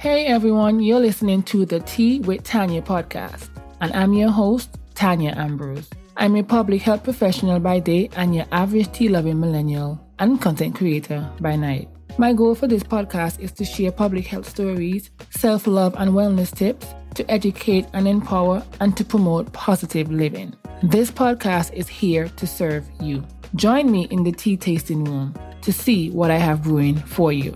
Hey everyone, you're listening to the Tea with Tanya podcast, and I'm your host, Tanya Ambrose. I'm a public health professional by day and your average tea loving millennial and content creator by night. My goal for this podcast is to share public health stories, self love and wellness tips, to educate and empower, and to promote positive living. This podcast is here to serve you. Join me in the tea tasting room to see what I have brewing for you.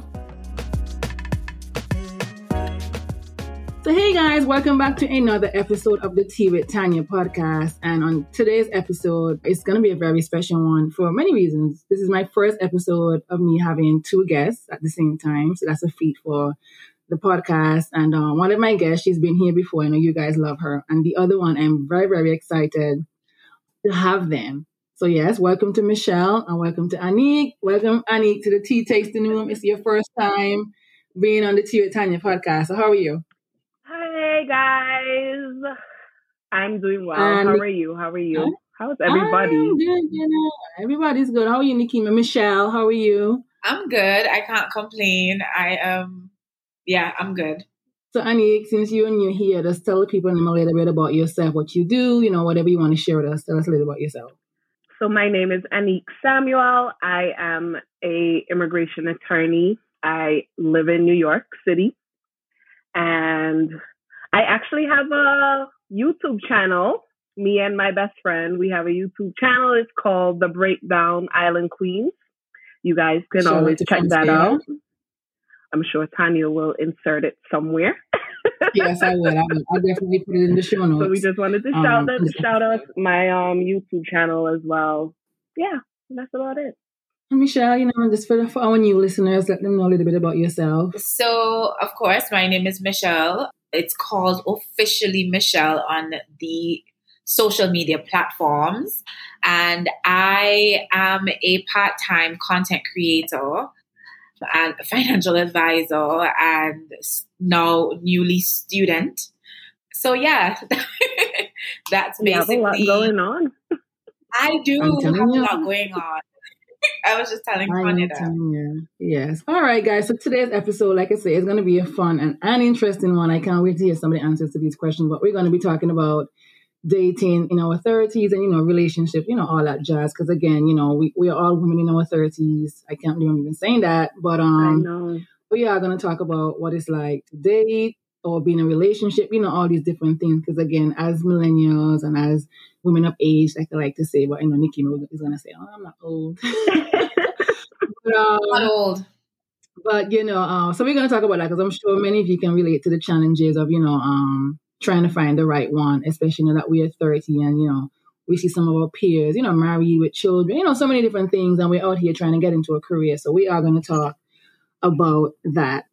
So, hey guys, welcome back to another episode of the Tea with Tanya podcast. And on today's episode, it's going to be a very special one for many reasons. This is my first episode of me having two guests at the same time. So, that's a feat for the podcast. And uh, one of my guests, she's been here before. I know you guys love her. And the other one, I'm very, very excited to have them. So, yes, welcome to Michelle and welcome to Anique. Welcome, Anique, to the Tea Tasting Room. It's your first time being on the Tea with Tanya podcast. So, how are you? Hey guys, I'm doing well. Um, How are you? How are you? How's everybody? I'm good, you know. Everybody's good. How are you, Nikema? Michelle, how are you? I'm good. I can't complain. I um yeah, I'm good. So Annie, since you're new here, just tell the people a little bit about yourself, what you do, you know, whatever you want to share with us. Tell us a little bit about yourself. So my name is Anique Samuel. I am a immigration attorney. I live in New York City. And I actually have a YouTube channel. Me and my best friend, we have a YouTube channel. It's called The Breakdown Island Queens. You guys can sure, always check that out. I'm sure Tanya will insert it somewhere. yes, I will. I will. I'll definitely put it in the show notes. So we just wanted to um, shout out, shout out my um YouTube channel as well. Yeah, that's about it. Michelle, you know, just for, for our new listeners, let them know a little bit about yourself. So, of course, my name is Michelle. It's called officially Michelle on the social media platforms. And I am a part time content creator and financial advisor and now newly student. So, yeah, that's basically. You have a lot going on. I do have a lot going on. I was just telling Tanya that. Yes. All right, guys. So today's episode, like I say, is going to be a fun and an interesting one. I can't wait to hear somebody answers to these questions. But we're going to be talking about dating in our 30s and, you know, relationships, you know, all that jazz. Because again, you know, we, we are all women in our 30s. I can't believe I'm even saying that. But um, we are going to talk about what it's like to date or be in a relationship, you know, all these different things. Because again, as millennials and as women of age, like I like to say, but you know, Nikki is gonna say, "Oh, I'm not old." but, um, not old. But you know, uh, so we're gonna talk about that because I'm sure many of you can relate to the challenges of you know um, trying to find the right one, especially now that we are 30 and you know we see some of our peers, you know, married with children, you know, so many different things, and we're out here trying to get into a career. So we are going to talk about that.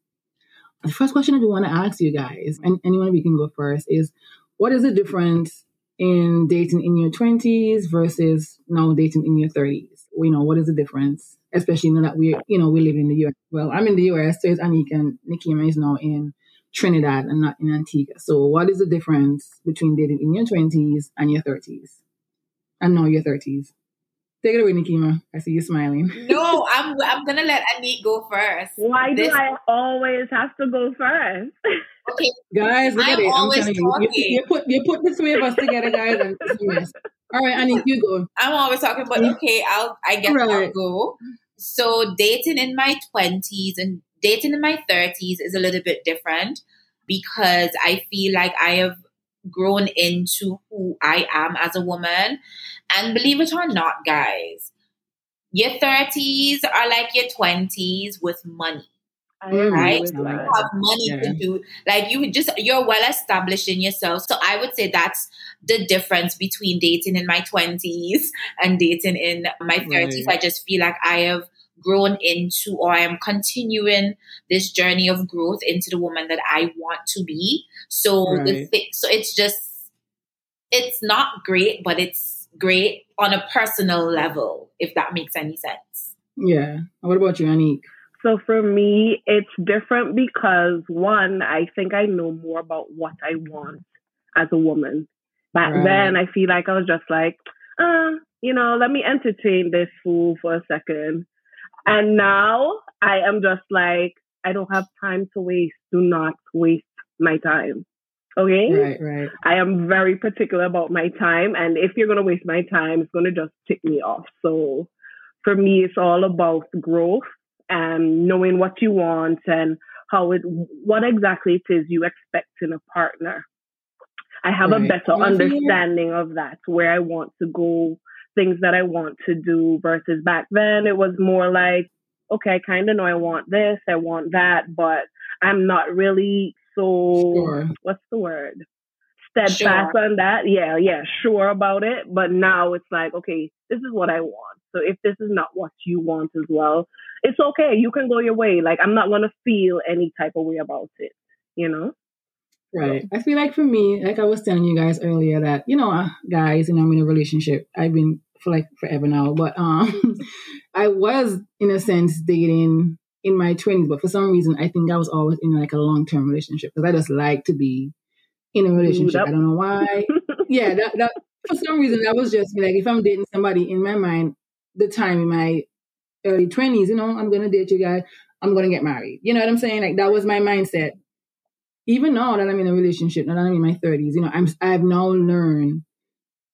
The first question I do want to ask you guys, and anyone of you can go first, is what is the difference in dating in your 20s versus now dating in your 30s? You know, what is the difference? Especially now that we, you know, we live in the US. Well, I'm in the US, so it's Anique and Nikema is now in Trinidad and not in Antigua. So what is the difference between dating in your 20s and your 30s? And now your 30s? Take it away, Nikima. I see you smiling. No, I'm I'm gonna let Anique go first. Why this... do I always have to go first? Okay, guys, look I'm at it. I'm telling talking. you, you, you, put you put the three of us together, guys, and All right, Anique, you go. I'm always talking, but mm-hmm. okay, I'll I guess right. I'll go. So dating in my twenties and dating in my thirties is a little bit different because I feel like I have grown into who I am as a woman. And believe it or not, guys, your 30s are like your 20s with money. Mm, right? You have money yeah. to do like you just you're well established in yourself. So I would say that's the difference between dating in my twenties and dating in my thirties. Right. I just feel like I have grown into or I am continuing this journey of growth into the woman that I want to be. So right. the so it's just it's not great, but it's great on a personal level, if that makes any sense. Yeah. What about you, Anique? So for me, it's different because one, I think I know more about what I want as a woman. Back right. then, I feel like I was just like, uh, you know, let me entertain this fool for a second. And now I am just like, I don't have time to waste. do not waste my time. Okay? Right, right. I am very particular about my time. And if you're going to waste my time, it's going to just tick me off. So for me, it's all about growth and knowing what you want and how it, what exactly it is you expect in a partner. I have right. a better understanding of that, where I want to go, things that I want to do versus back then it was more like, okay, I kind of know I want this, I want that, but I'm not really so, sure. what's the word? Steadfast sure. on that. Yeah, yeah, sure about it. But now it's like, okay, this is what I want. So if this is not what you want as well, it's okay. You can go your way. Like I'm not gonna feel any type of way about it. You know. Right. I feel like for me, like I was telling you guys earlier, that you know, uh, guys, you know, I'm in a relationship. I've been for like forever now, but um, I was in a sense dating in my twenties, but for some reason, I think I was always in like a long term relationship because I just like to be in a relationship. I don't know why. yeah, that, that for some reason that was just like if I'm dating somebody in my mind, the time in my early twenties, you know, I'm gonna date you guys. I'm gonna get married. You know what I'm saying? Like that was my mindset even now that I'm in a relationship, now that I'm in my 30s, you know, I'm I've now learned,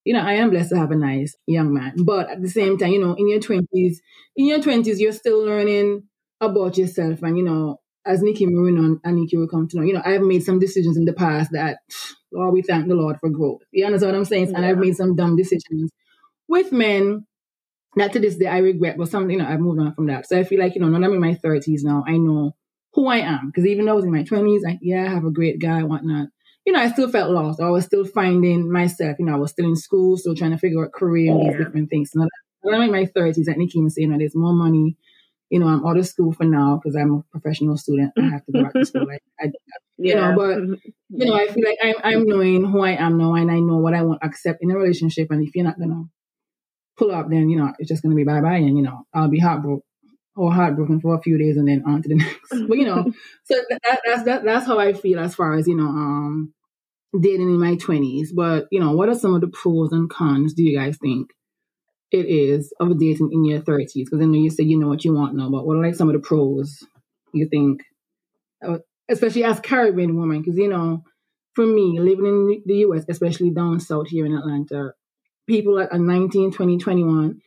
you know, I am blessed to have a nice young man. But at the same time, you know, in your 20s, in your 20s, you're still learning about yourself. And, you know, as Nikki Marino and Nikki will come to know, you know, I've made some decisions in the past that, Lord, we thank the Lord for growth. You understand what I'm saying? Yeah. And I've made some dumb decisions with men that to this day I regret, but something, you know, I've moved on from that. So I feel like, you know, now I'm in my 30s now, I know who I am. Because even though I was in my 20s, I, yeah, I have a great guy, whatnot. You know, I still felt lost. I was still finding myself. You know, I was still in school, still trying to figure out career and these different things. So when I'm in my 30s, like Nikki was saying, you know, there's more money. You know, I'm out of school for now because I'm a professional student. I have to go back to school. Like, I, you yeah. know, but you know, I feel like I'm, I'm knowing who I am now, and I know what I want to accept in a relationship. And if you're not gonna pull up, then you know it's just gonna be bye bye, and you know I'll be heartbroken or heartbroken for a few days and then on to the next. But you know, so that, that's that, that's how I feel as far as you know, um, dating in my twenties. But you know, what are some of the pros and cons? Do you guys think it is of dating in your thirties? Because I know you said you know what you want now, but what are like some of the pros you think, uh, especially as Caribbean woman? Because you know, for me, living in the U.S., especially down south here in Atlanta, people like a 19, 20, 21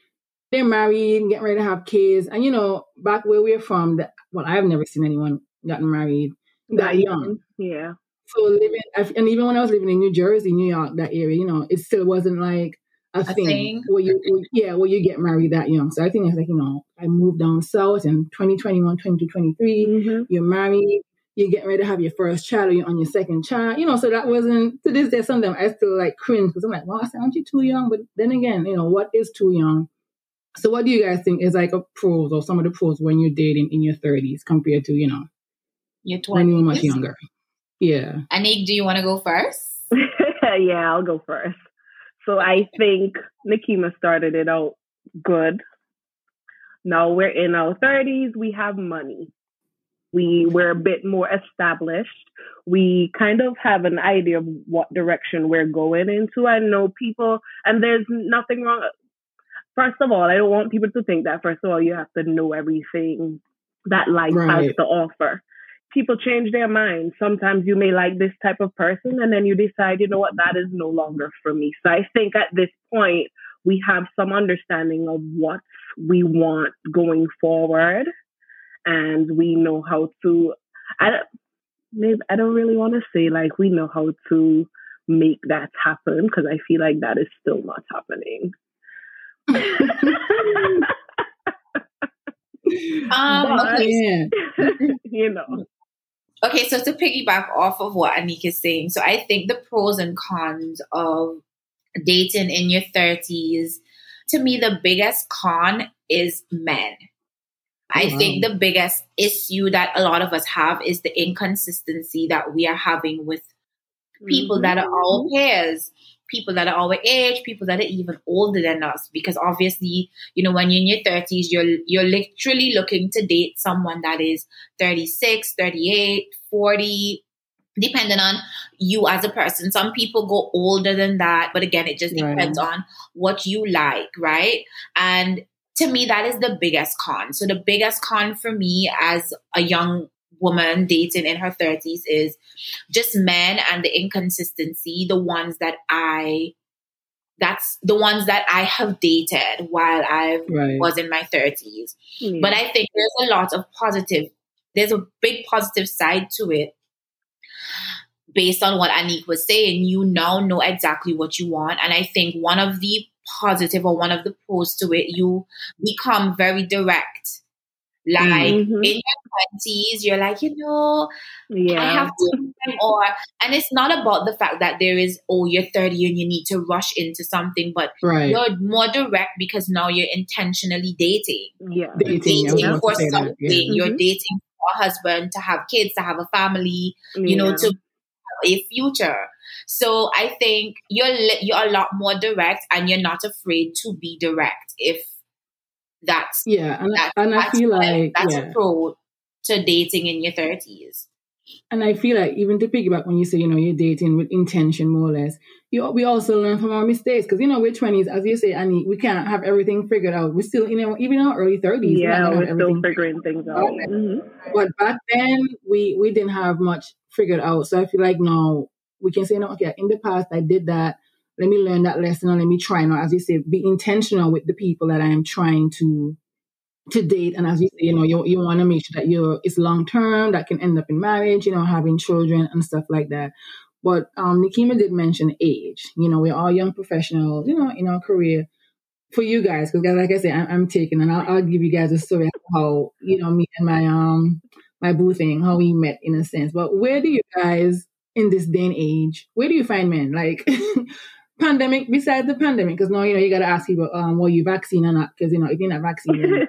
they're married and getting ready to have kids. And you know, back where we're from, that well, I've never seen anyone gotten married that young. Yeah. So living, and even when I was living in New Jersey, New York, that area, you know, it still wasn't like a, a thing, thing, where you, where, yeah, where you get married that young. So I think it's like, you know, I moved down south in 2021, 2023, mm-hmm. you're married, you're getting ready to have your first child or you're on your second child, you know, so that wasn't, to this day, some sometimes I still like cringe because I'm like, well, aren't you too young? But then again, you know, what is too young? So what do you guys think is like a pros or some of the pros when you're dating in your 30s compared to, you know, your 20s? when you're much younger? Yeah. Anique, do you want to go first? yeah, I'll go first. So I think Nikima started it out good. Now we're in our 30s, we have money. We we're a bit more established. We kind of have an idea of what direction we're going into. I know people, and there's nothing wrong first of all, I don't want people to think that first of all you have to know everything that life right. has to offer. People change their minds. Sometimes you may like this type of person and then you decide, you know what, that is no longer for me. So I think at this point we have some understanding of what we want going forward and we know how to I don't maybe I don't really want to say like we know how to make that happen because I feel like that is still not happening. um, but, okay. you know. Okay, so to piggyback off of what Anika is saying, so I think the pros and cons of dating in your 30s, to me, the biggest con is men. I wow. think the biggest issue that a lot of us have is the inconsistency that we are having with people mm-hmm. that are our peers people that are our age, people that are even older than us. Because obviously, you know, when you're in your 30s, you're you're literally looking to date someone that is 36, 38, 40, depending on you as a person. Some people go older than that, but again, it just depends right. on what you like, right? And to me, that is the biggest con. So the biggest con for me as a young woman dating in her 30s is just men and the inconsistency, the ones that I that's the ones that I have dated while I right. was in my 30s. Mm. But I think there's a lot of positive, there's a big positive side to it. Based on what Anique was saying, you now know exactly what you want. And I think one of the positive or one of the pros to it, you become very direct like mm-hmm. in your twenties, you're like, you know, yeah. I have to, or and it's not about the fact that there is, oh, you're 30 and you need to rush into something, but right. you're more direct because now you're intentionally dating. Yeah, dating, dating for something. Yeah. You're mm-hmm. dating for a husband to have kids, to have a family, you yeah. know, to a future. So I think you're you're a lot more direct, and you're not afraid to be direct if that's yeah, and, that, and I feel like that's yeah. a pro to dating in your thirties. And I feel like even to piggyback when you say you know you're dating with intention more or less, you we also learn from our mistakes because you know we're twenties, as you say, and we can't have everything figured out. We're still you know even in our early thirties. Yeah, we're still figuring things out. Mm-hmm. But back then we we didn't have much figured out, so I feel like now we can say no. Okay, in the past I did that let me learn that lesson and let me try now, as you say, be intentional with the people that I am trying to to date. And as you say, you know, you, you want to make sure that you're it's long term, that can end up in marriage, you know, having children and stuff like that. But um Nikema did mention age. You know, we're all young professionals, you know, in our career. For you guys, because like I said, I'm, I'm taking, and I'll, I'll, give you guys a story how you know me and my um my boo thing, how we met in a sense. But where do you guys in this day and age, where do you find men? Like pandemic, besides the pandemic, because now you know you gotta ask people, um, were you vaccine or not? Because you know if you're not vaccinated,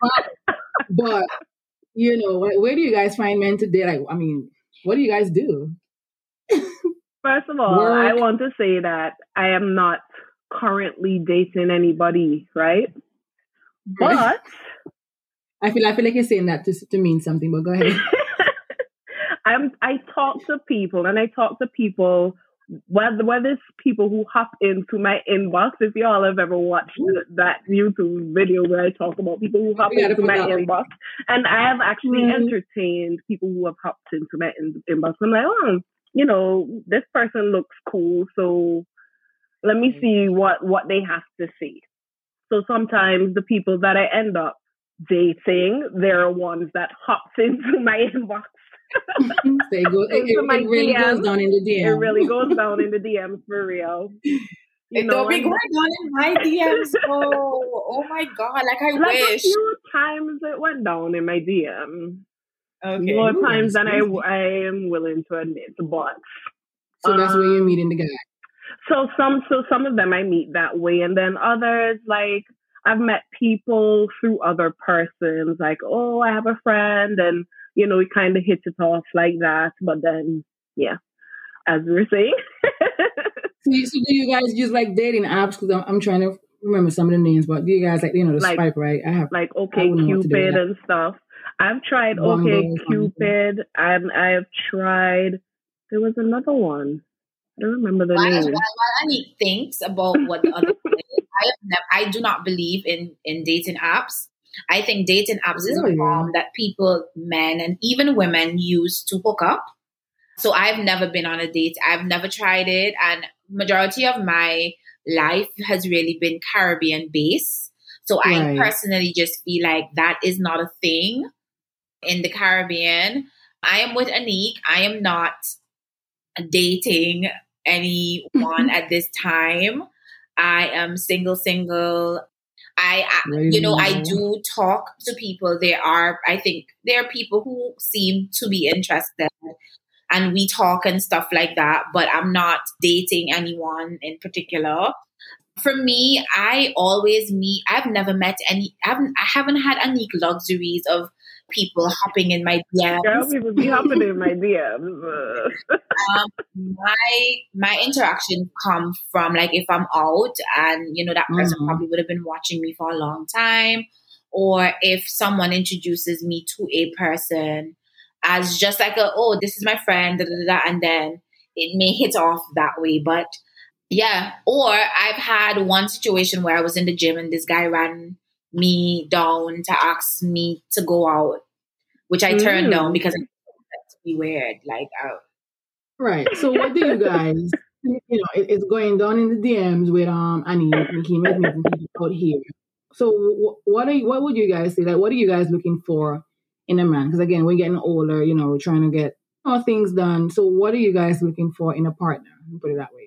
but, but you know, where, where, do you guys find men today? Like, I mean, what do you guys do? First of all, Work. I want to say that I am not currently dating anybody, right? But I feel I feel like you're saying that to to mean something, but go ahead. I'm I talk to people and I talk to people whether whether it's people who hop into my inbox, if y'all have ever watched that YouTube video where I talk about people who hop into my inbox, and I have actually mm-hmm. entertained people who have hopped into my in- inbox. I'm like, oh, you know, this person looks cool, so let me mm. see what what they have to see. So sometimes the people that I end up dating, they're ones that hops into my inbox it, go, it, it, it really DM. goes down in the DM. It really goes down in the DMs for real. You it know, don't be going down in my DMs. Oh, oh my god! Like I like wish. A few times it went down in my DM. Okay. More Ooh, times than I, I am willing to admit, but so that's um, where you're meeting the guy. So some so some of them I meet that way, and then others like I've met people through other persons. Like, oh, I have a friend, and you know, we kind of hit it off like that. But then, yeah, as we were saying. so, you, so do you guys use like dating apps? Because I'm, I'm, trying to remember some of the names, but do you guys like, you know, the like, swipe right? I have like OkCupid and stuff. I've tried OK Cupid and I've tried, there was another one. I don't remember the while, name. While, while Annie thinks about what the other one is, I, have never, I do not believe in, in dating apps. I think dating apps is a form that people, men and even women use to hook up. So I've never been on a date. I've never tried it. And majority of my life has really been Caribbean based. So right. I personally just feel like that is not a thing in the Caribbean. I am with Anique. I am not dating anyone mm-hmm. at this time. I am single, single. I, I you know, I do talk to people. There are, I think, there are people who seem to be interested, and we talk and stuff like that. But I'm not dating anyone in particular. For me, I always meet. I've never met any. I haven't. I haven't had any luxuries of people hopping in my DMs. Girl, people be hopping in my DMs. um, my my interaction come from like if I'm out and you know that person mm-hmm. probably would have been watching me for a long time, or if someone introduces me to a person as just like a oh this is my friend da, da, da, and then it may hit off that way, but. Yeah. Or I've had one situation where I was in the gym and this guy ran me down to ask me to go out which I turned mm. down because that's be weird. Like, uh, right. So, what do you guys? you know, it, it's going down in the DMs with um Annie, Nikki, meeting people out here. So, what are you, what would you guys say? Like, what are you guys looking for in a man? Because again, we're getting older. You know, we're trying to get all things done. So, what are you guys looking for in a partner? Put it that way.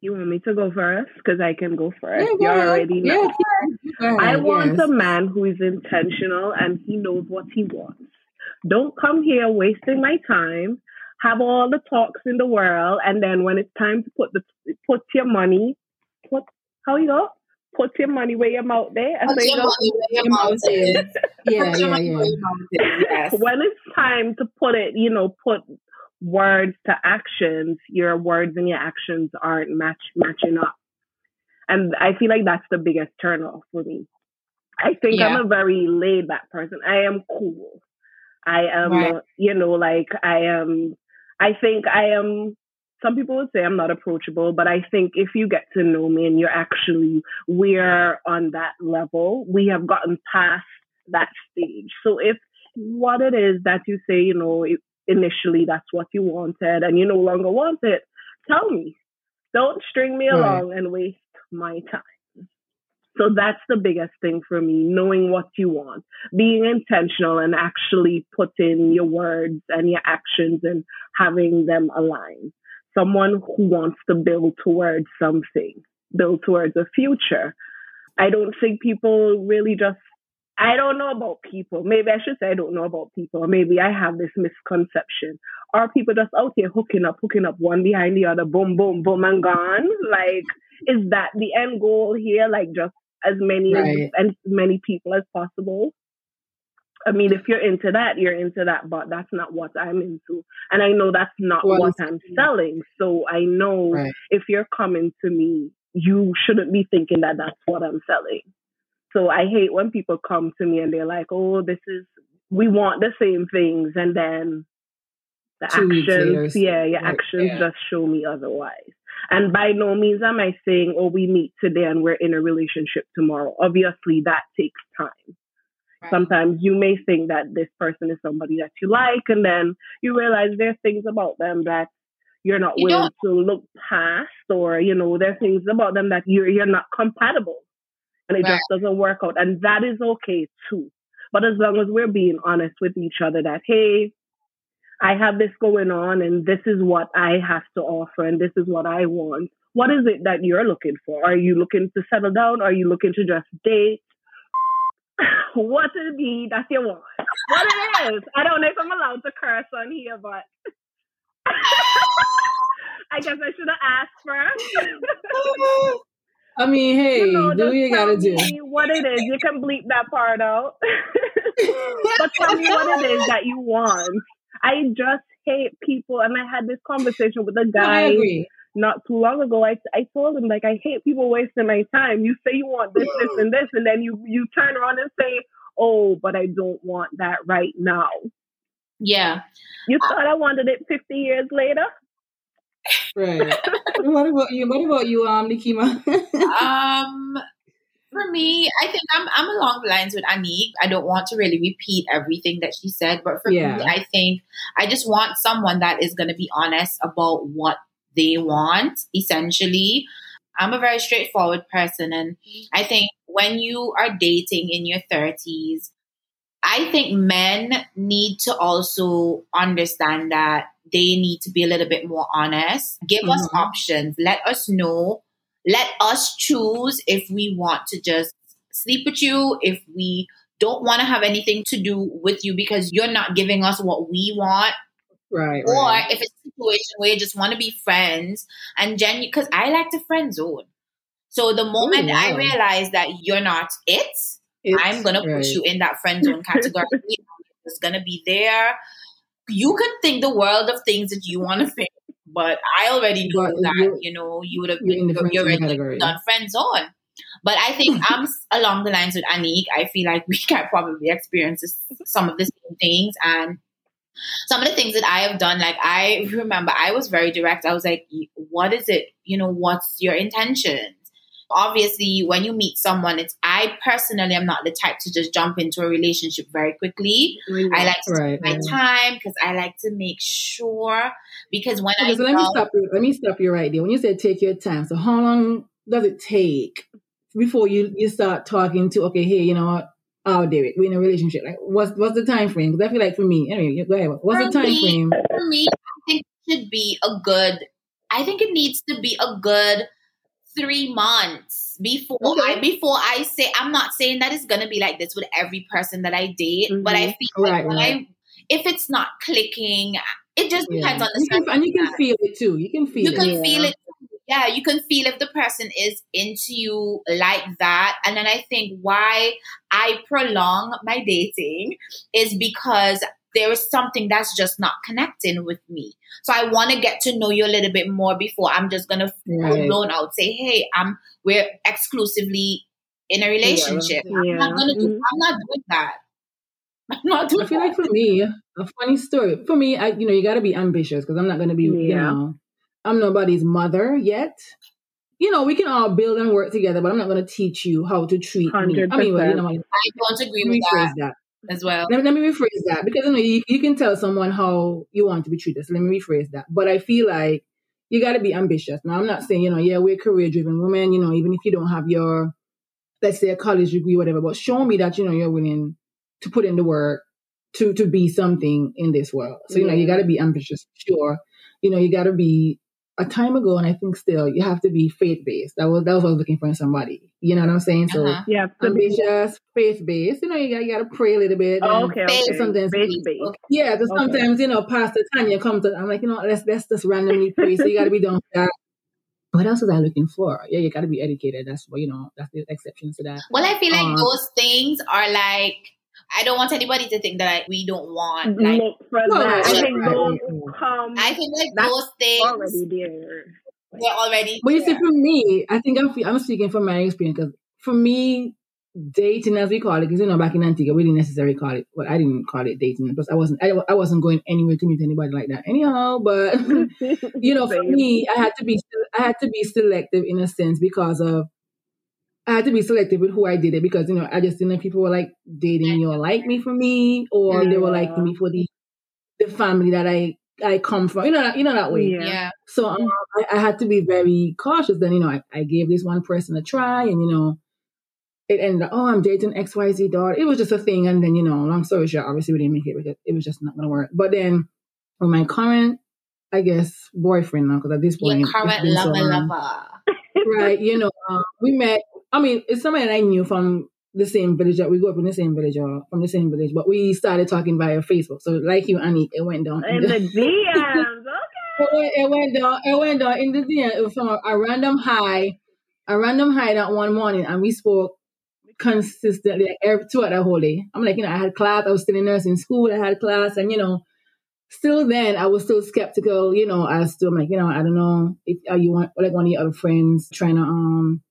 You want me to go first? Because I can go first. Yeah, you already know. Yeah, I want yes. a man who is intentional and he knows what he wants. Don't come here wasting my time, have all the talks in the world, and then when it's time to put the put your money, put how you go? Put your money where your mouth there. Put your money where your mouth is. yeah, yeah, yeah. Yes. when it's time to put it, you know, put words to actions, your words and your actions aren't match matching up. And I feel like that's the biggest turnoff for me. I think yeah. I'm a very laid back person. I am cool. I am, right. you know, like I am, I think I am, some people would say I'm not approachable, but I think if you get to know me and you're actually, we're on that level, we have gotten past that stage. So if what it is that you say, you know, initially that's what you wanted and you no longer want it, tell me. Don't string me right. along and waste my time. So that's the biggest thing for me, knowing what you want, being intentional and actually putting your words and your actions and having them align. Someone who wants to build towards something, build towards a future. I don't think people really just I don't know about people. Maybe I should say I don't know about people. Maybe I have this misconception. Are people just out here hooking up, hooking up one behind the other, boom, boom, boom, and gone? Like, is that the end goal here? Like, just as many right. as, as many people as possible? I mean, if you're into that, you're into that, but that's not what I'm into. And I know that's not well, what I'm selling. So I know right. if you're coming to me, you shouldn't be thinking that that's what I'm selling. So I hate when people come to me and they're like, oh, this is, we want the same things. And then the Two actions, yeah, your actions yeah. just show me otherwise. And by no means am I saying, oh, we meet today and we're in a relationship tomorrow. Obviously, that takes time. Right. Sometimes you may think that this person is somebody that you like, and then you realize there are things about them that you're not you willing don't. to look past, or you know, there are things about them that you're you're not compatible and it right. just doesn't work out. And that is okay too. But as long as we're being honest with each other that, hey, I have this going on and this is what I have to offer and this is what I want. What is it that you're looking for? Are you looking to settle down? Are you looking to just date? what is it that you want? What it is? I don't know if I'm allowed to curse on here, but I guess I should have asked first. I mean, hey, you know, do what you gotta do. What it is, you can bleep that part out. but tell me what it is that you want. I just hate people, and I had this conversation with a guy not too long ago. I I told him like I hate people wasting my time. You say you want this, this, and this, and then you you turn around and say, "Oh, but I don't want that right now." Yeah. You uh thought I wanted it 50 years later? Right. what about you? What about you, um, Nikima? um, for me, I think I'm I'm along the lines with Anique. I don't want to really repeat everything that she said, but for yeah. me, I think I just want someone that is going to be honest about what they want. Essentially, I'm a very straightforward person, and I think when you are dating in your 30s, I think men need to also understand that they need to be a little bit more honest. Give mm-hmm. us options. Let us know. Let us choose if we want to just sleep with you, if we don't want to have anything to do with you because you're not giving us what we want. Right. Or right. if it's a situation where you just want to be friends and genuine, because I like to friend zone. So the moment Ooh, wow. I realize that you're not it, it's, I'm gonna right. put you in that friend zone category. it's gonna be there you could think the world of things that you want to think, but I already know but that you know you would have been you're already done friends on. But I think I'm along the lines with Anique. I feel like we can probably experience some of the same things and some of the things that I have done. Like I remember, I was very direct. I was like, "What is it? You know, what's your intentions?" Obviously when you meet someone it's i personally am not the type to just jump into a relationship very quickly mm-hmm. i like to right, take my yeah. time because i like to make sure because when okay, i so let me stop you let me stop you right there when you say take your time so how long does it take before you you start talking to okay hey you know what I'll do it. We're in a relationship. Like, what's what's the time frame? Because I feel like for me, anyway, go ahead. What's for the time me, frame? For me, I think it should be a good. I think it needs to be a good three months before okay. I before I say I'm not saying that it's gonna be like this with every person that I date, mm-hmm. but I mm-hmm. feel like right, when right. I if it's not clicking, it just yeah. depends on the you can, and you can feel it too. You can feel you it. You can feel it. Yeah, you can feel if the person is into you like that. And then I think why I prolong my dating is because there is something that's just not connecting with me. So I want to get to know you a little bit more before I'm just gonna right. blown out say, hey, I'm we're exclusively in a relationship. Yeah. I'm not gonna do mm-hmm. I'm not doing that. I'm not doing I feel that. like for me, a funny story. For me, I you know, you gotta be ambitious because I'm not gonna be, yeah. you know, I'm nobody's mother yet. You know, we can all build and work together, but I'm not going to teach you how to treat 100%. me. I mean, well, you know, I don't agree with that. that as well. Let, let me rephrase that because you know you, you can tell someone how you want to be treated. So let me rephrase that. But I feel like you got to be ambitious. Now I'm not saying you know yeah we're career driven women. You know even if you don't have your let's say a college degree whatever, but show me that you know you're willing to put in the work to to be something in this world. So you know you got to be ambitious. Sure, you know you got to be a time ago, and I think still, you have to be faith based. That was that was what I was looking for in somebody. You know what I'm saying? So uh-huh. yeah, ambitious, faith based. You know, you got you got to pray a little bit. Oh, okay, okay. Sometimes, faith based. Yeah, so okay. sometimes you know, Pastor Tanya comes. To, I'm like, you know, let's let's just randomly pray. so you got to be done that. What else was I looking for? Yeah, you got to be educated. That's what you know. That's the exception to that. Well, I feel like um, those things are like I don't want anybody to think that we don't want like for no, that. I think those come. I think like those things already there. They're already. But you see, for me, I think I'm I'm speaking from my experience because for me, dating as we call it, because you know back in Antigua we didn't necessarily call it. Well, I didn't call it dating because I wasn't I, I wasn't going anywhere to meet anybody like that anyhow. But you know, for me, I had to be I had to be selective in a sense because of I had to be selective with who I did it because you know I just didn't know people were like dating me or like me for me or yeah. they were like me for the the family that I I come from. You know that you know that way. Yeah. So um, I, I, had to be very cautious. Then you know I, I gave this one person a try, and you know it ended up, oh I'm dating X Y Z daughter. It was just a thing, and then you know long story short, obviously we didn't make it because it was just not gonna work. But then with my current, I guess boyfriend now because at this point, Your current lover, so lover. right? You know, uh, we met I mean, it's somebody that I knew from the same village that we grew up in the same village or from the same village, but we started talking via Facebook. So like you, Annie, it went down in, the, DMs. Okay. It went, down. It went down in the DM. It was from a, a random high, a random high that one morning, and we spoke consistently like every throughout the whole day. I'm like, you know, I had class. I was still in nursing school. I had class, and you know, still then I was still skeptical. You know, I was still like, you know, I don't know if uh, you want like one of your other friends trying to um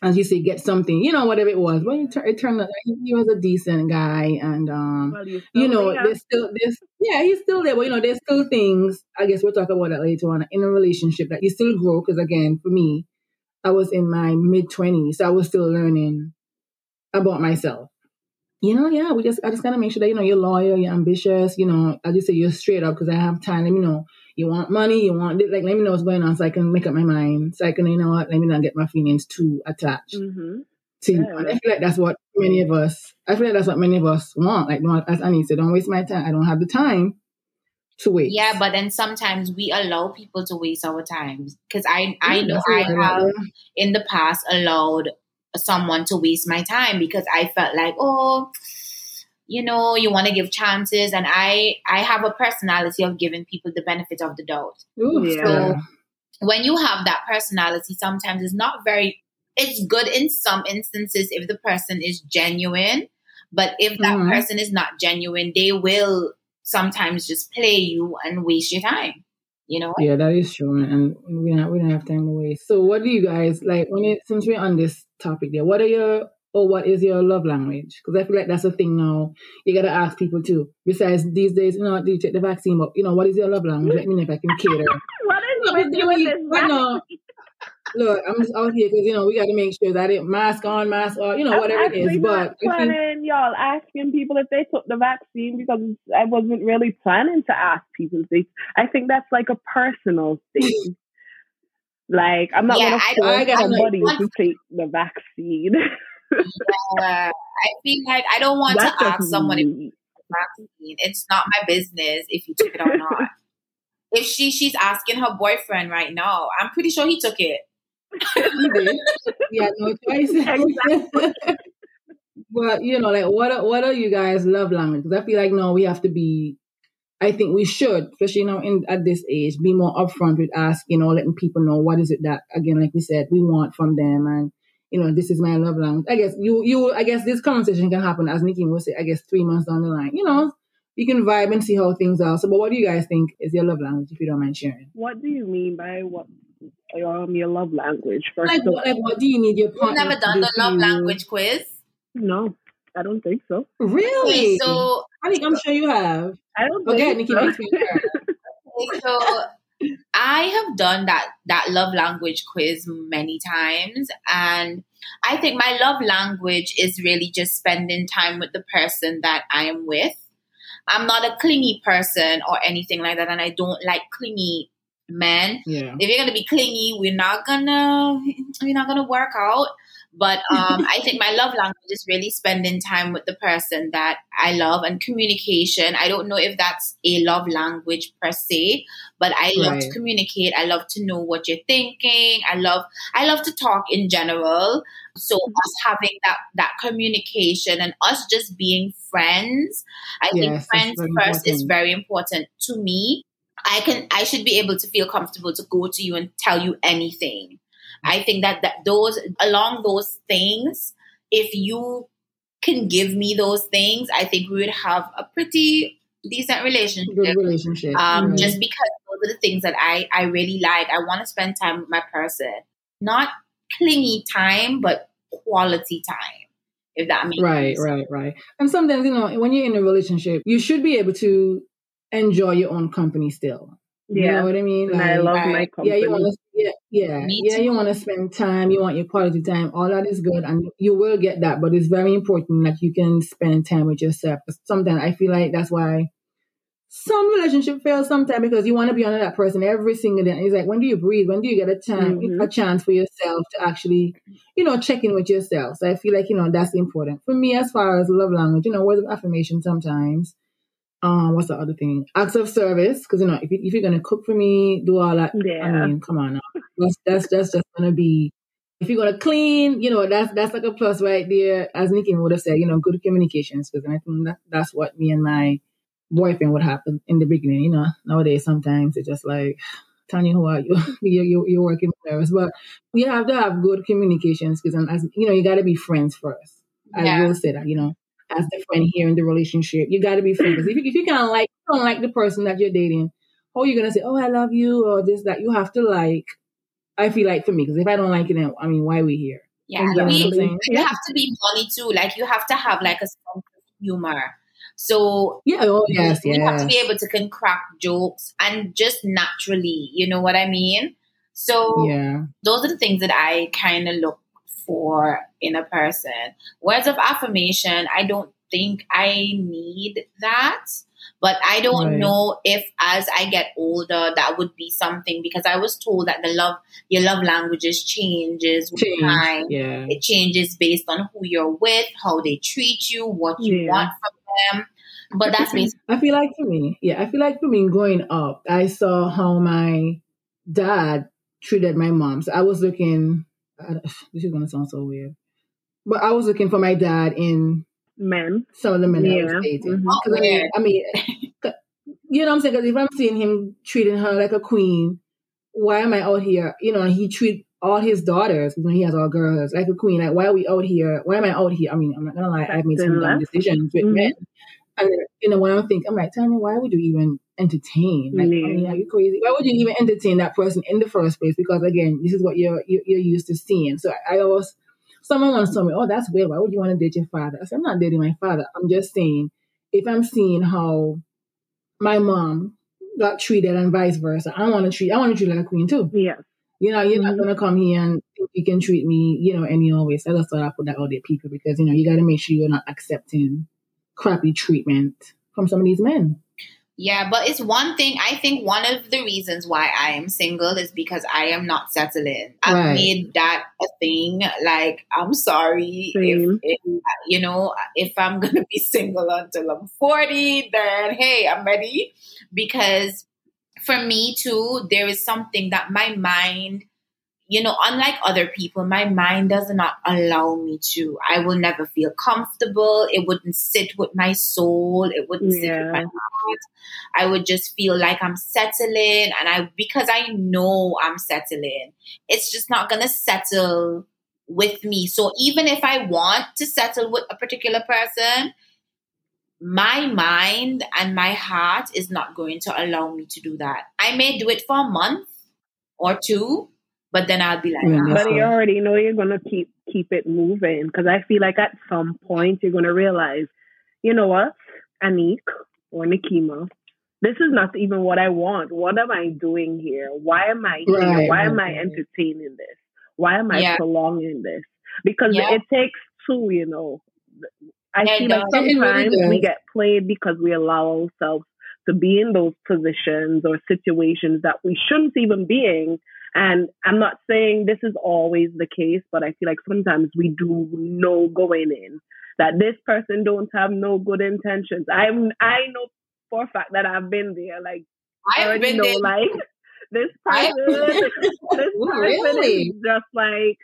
as you say, get something, you know, whatever it was. Well, it, it turned out he was a decent guy, and um, well, you know, there. there's still this, yeah, he's still there, but you know, there's still things. I guess we'll talk about that later on in a relationship that you still grow. Because again, for me, I was in my mid twenties, so I was still learning about myself. You know, yeah, we just I just gotta make sure that you know you're loyal, you're ambitious. You know, I just say you're straight up because I have time. You know, you want money, you want like let me know what's going on so I can make up my mind. So I can, you know what, let me not get my feelings too attached. Mm-hmm. To yeah. I feel like that's what many of us I feel like that's what many of us want. Like don't, as Annie said, don't waste my time. I don't have the time to waste. Yeah, but then sometimes we allow people to waste our time. Because I I know I have in the past allowed someone to waste my time because I felt like, oh, you know you want to give chances and i i have a personality of giving people the benefit of the doubt Ooh, yeah. so when you have that personality sometimes it's not very it's good in some instances if the person is genuine but if that mm-hmm. person is not genuine they will sometimes just play you and waste your time you know yeah that is true and we don't, we don't have time to waste so what do you guys like when it since we're on this topic there what are your or what is your love language? Because I feel like that's a thing now. You gotta ask people too. Besides these days, you know, do you take the vaccine? But you know, what is your love language? Let me know if I can cater. what is no, with you this? No, look, I'm just out here because you know we got to make sure that it mask on, mask off, you know, whatever it is. But planning, y'all asking people if they took the vaccine because I wasn't really planning to ask people. If they, I think that's like a personal thing. like I'm not yeah, gonna force somebody like, to take the vaccine. yeah, I feel like I don't want that's to ask someone if vaccine. It's not my business if you took it or not. if she she's asking her boyfriend right now, I'm pretty sure he took it. he did. Yeah, no choice. but you know, like what are, what are you guys love language? Because I feel like no, we have to be. I think we should, especially you know, in at this age, be more upfront with asking, you know, letting people know what is it that again, like we said, we want from them, and you know, this is my love language. I guess you you I guess this conversation can happen as Nikki will say, I guess three months down the line. You know, you can vibe and see how things are. So, but what do you guys think is your love language, if you don't mind sharing? What do you mean by what um your love language? First like, what, like what do you need your partner? You've never done the love language quiz? No, I don't think so. Really? Okay, so I think I'm sure you have. I don't. Okay, Nikki so. makes me so I have done that that love language quiz many times and I think my love language is really just spending time with the person that I am with. I'm not a clingy person or anything like that and I don't like clingy men. Yeah. If you're gonna be clingy, we're not gonna we're not gonna work out. But um, I think my love language is really spending time with the person that I love and communication. I don't know if that's a love language per se, but I love right. to communicate. I love to know what you're thinking. I love I love to talk in general. So us having that that communication and us just being friends, I yes, think friends first important. is very important to me. I can I should be able to feel comfortable to go to you and tell you anything. I think that, that those along those things, if you can give me those things, I think we would have a pretty decent relationship. Good relationship. Um, right. Just because those are the things that I, I really like. I want to spend time with my person. Not clingy time, but quality time. If that makes right, sense. right, right. And sometimes, you know, when you're in a relationship, you should be able to enjoy your own company still. Yeah. You know what I mean? Like, I love my company. Yeah, you want to, yeah, yeah, yeah. You want to spend time. You want your quality time. All that is good, and you will get that. But it's very important that you can spend time with yourself. Sometimes I feel like that's why some relationship fails sometimes because you want to be under that person every single day. And it's like, when do you breathe? When do you get a time, mm-hmm. a chance for yourself to actually, you know, check in with yourself? So I feel like you know that's important for me as far as love language. You know, words of affirmation sometimes um, what's the other thing? Acts of service, because you know, if, you, if you're gonna cook for me, do all that. Yeah. I mean, come on, now. that's that's that's just gonna be. If you're gonna clean, you know, that's that's like a plus right there. As Nikki would have said, you know, good communications, because I think that, that's what me and my boyfriend would happen in the beginning. You know, nowadays sometimes it's just like, Tanya, who are you? you're, you're, you're working with us, but you have to have good communications because, as you know, you got to be friends first. I yeah. will say that, you know, as the friend here in the relationship. You got to be friends. If you, if you kind of like, don't like the person that you're dating, how are you to say, oh, I love you or this, that? You have to like, I feel like for me, because if I don't like it, then, I mean, why are we here? Yeah, you, you yeah. have to be funny too. Like you have to have like a sense of humor. So yeah, oh, yes, you have to be able to can crack jokes and just naturally, you know what I mean? So yeah, those are the things that I kind of look for in a person. Words of affirmation, I don't think I need that. But I don't right. know if as I get older that would be something because I was told that the love your love languages changes with Change. time. Yeah. It changes based on who you're with, how they treat you, what you yeah. want from them. But that's basically I feel like for me, yeah, I feel like for me growing up, I saw how my dad treated my mom. So I was looking this is gonna sound so weird, but I was looking for my dad in men. Some of the men yeah. I was dating. Mm-hmm. I mean, I mean, you know what I'm saying? Because if I'm seeing him treating her like a queen, why am I out here? You know, he treat all his daughters when he has all girls like a queen. Like, why are we out here? Why am I out here? I mean, I'm not gonna lie, I've made some dumb decisions with mm-hmm. men. And you know, when I think, I'm like, Tanya, why would you even entertain? Like, yeah. I mean, are you crazy? Why would you even entertain that person in the first place? Because again, this is what you're you're, used to seeing. So I, I always, someone once told me, "Oh, that's weird. Why would you want to date your father?" I said, "I'm not dating my father. I'm just saying, if I'm seeing how my mom got treated and vice versa, I want to treat I want to treat like a queen too. Yeah. You know, you're mm-hmm. not gonna come here and you can treat me, you know, any other way. So that's why I put that out there, people, because you know you got to make sure you're not accepting crappy treatment from some of these men. Yeah, but it's one thing. I think one of the reasons why I am single is because I am not settling. I've right. made that a thing. Like, I'm sorry if, if, you know if I'm gonna be single until I'm 40. Then hey, I'm ready because for me too, there is something that my mind you know, unlike other people, my mind does not allow me to. I will never feel comfortable. It wouldn't sit with my soul. It wouldn't yeah. sit with my heart. I would just feel like I'm settling. And I, because I know I'm settling, it's just not going to settle with me. So even if I want to settle with a particular person, my mind and my heart is not going to allow me to do that. I may do it for a month or two, but then I'll be like, ah. but you already know you're gonna keep keep it moving because I feel like at some point you're gonna realize, you know what, Anique or Nikema, this is not even what I want. What am I doing here? Why am I here? Right. Why am I entertaining this? Why am I yeah. prolonging this? Because yeah. it takes two, you know. I yeah, feel like sometimes we get played because we allow ourselves to be in those positions or situations that we shouldn't even be in and I'm not saying this is always the case, but I feel like sometimes we do know going in that this person don't have no good intentions. I'm I know for a fact that I've been there. Like I already been know, there. like this person, this person really? is just like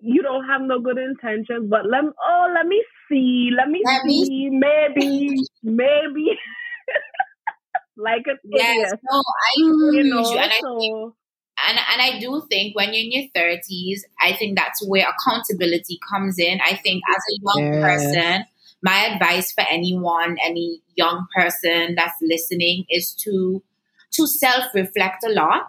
you don't have no good intentions, but let oh let me see, let me let see, me... maybe, maybe. like a yes, no, I you know, you. and so, I think and and I do think when you're in your thirties, I think that's where accountability comes in. I think as a young person, my advice for anyone, any young person that's listening, is to to self reflect a lot.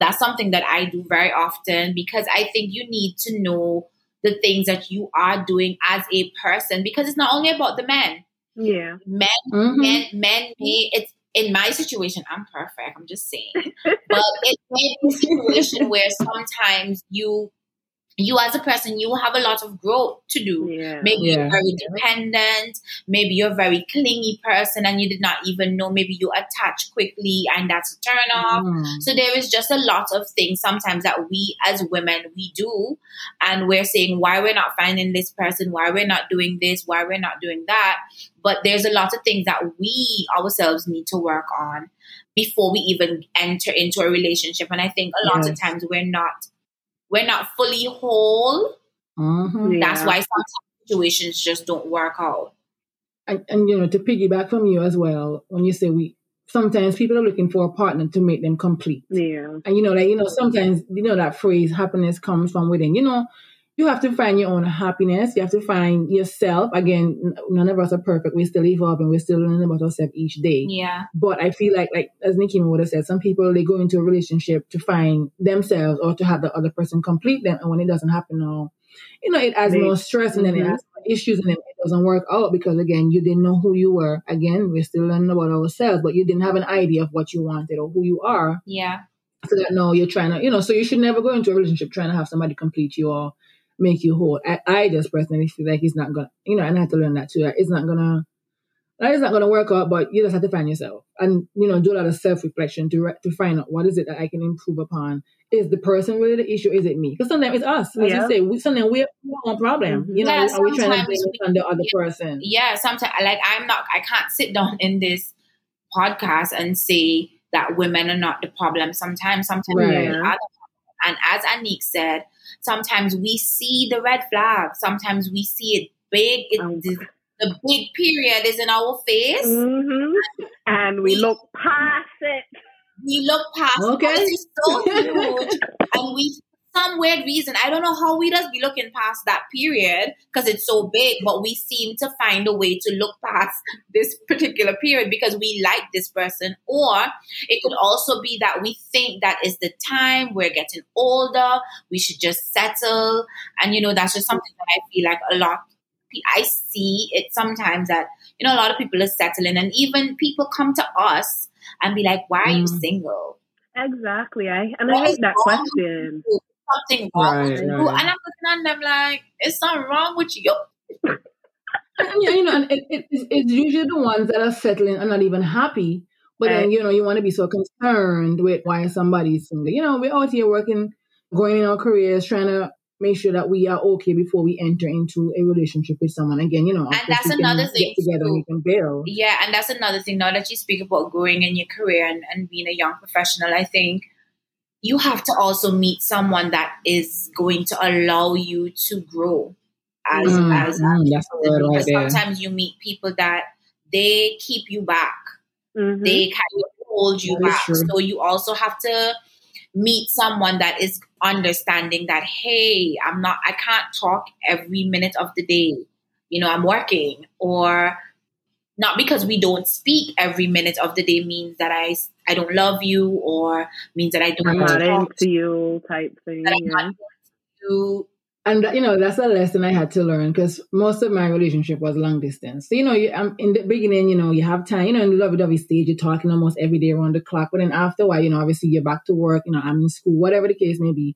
That's something that I do very often because I think you need to know the things that you are doing as a person because it's not only about the men. Yeah. Men, mm-hmm. men, men may, it's, in my situation, I'm perfect. I'm just saying. but it's a situation where sometimes you you as a person you have a lot of growth to do yeah. maybe yeah. you're very dependent maybe you're a very clingy person and you did not even know maybe you attach quickly and that's a turn off mm. so there is just a lot of things sometimes that we as women we do and we're saying why we're not finding this person why we're not doing this why we're not doing that but there's a lot of things that we ourselves need to work on before we even enter into a relationship and i think a lot yes. of times we're not we're not fully whole. Mm-hmm. Yeah. That's why some situations just don't work out. And, and, you know, to piggyback from you as well, when you say we, sometimes people are looking for a partner to make them complete. Yeah. And you know, like you know, sometimes you know that phrase "happiness comes from within." You know, you have to find your own happiness. You have to find yourself. Again, none of us are perfect. We're still evolving. We're still learning about ourselves each day. Yeah. But I feel like, like as Nikki would have said, some people they go into a relationship to find themselves or to have the other person complete them, and when it doesn't happen, or you know, it adds more stress and then mm-hmm. it adds more issues, and then it doesn't work out because again, you didn't know who you were. Again, we're still learning about ourselves, but you didn't have an idea of what you wanted or who you are. Yeah. So that no, you're trying to, you know, so you should never go into a relationship trying to have somebody complete you or make you whole. I, I just personally feel like it's not gonna, you know, and I have to learn that too. It's not gonna, that is not gonna work out. But you just have to find yourself and you know do a lot of self reflection to to find out what is it that I can improve upon. Is the person really the issue? Is it me? Because sometimes it's us. As yeah. you say, we, sometimes we have our problem. Mm-hmm. You know, yeah, are we trying to blame it on the other yeah, person? Yeah, sometimes like I'm not. I can't sit down in this podcast and say that women are not the problem. Sometimes, sometimes right. women are the problem. And as Anique said, Sometimes we see the red flag. Sometimes we see it big. It, the, the, big period is in our face. Mm-hmm. And we, we, look past it. We look past okay. it. It's so huge. and we some weird reason. I don't know how we just be looking past that period because it's so big, but we seem to find a way to look past this particular period because we like this person. Or it could also be that we think that is the time we're getting older, we should just settle. And you know, that's just something that I feel like a lot I see it sometimes that, you know, a lot of people are settling and even people come to us and be like, why are you mm. single? Exactly. I and I hate that question. Something wrong right, with you. Right. And I'm looking at them like, it's something wrong with you. and, you know, and it, it, it's usually the ones that are settling and not even happy. But right. then, you know, you want to be so concerned with why somebody's single. You know, we're out here working, going in our careers, trying to make sure that we are okay before we enter into a relationship with someone. Again, you know, and that's another thing. together too. and can build. Yeah, and that's another thing. Now that you speak about growing in your career and, and being a young professional, I think you have to also meet someone that is going to allow you to grow as mm, as, mm, as because right sometimes you meet people that they keep you back. Mm-hmm. They kind of hold you that back. So you also have to meet someone that is understanding that hey i'm not i can't talk every minute of the day you know i'm working or not because we don't speak every minute of the day means that i i don't love you or means that i don't I'm not into you type thing that yeah. I'm not you and you know that's a lesson I had to learn because most of my relationship was long distance. So you know, you, um, in the beginning, you know, you have time. You know, in the lovey-dovey stage, you're talking almost every day around the clock. But then after a while, you know, obviously you're back to work. You know, I'm in school, whatever the case may be.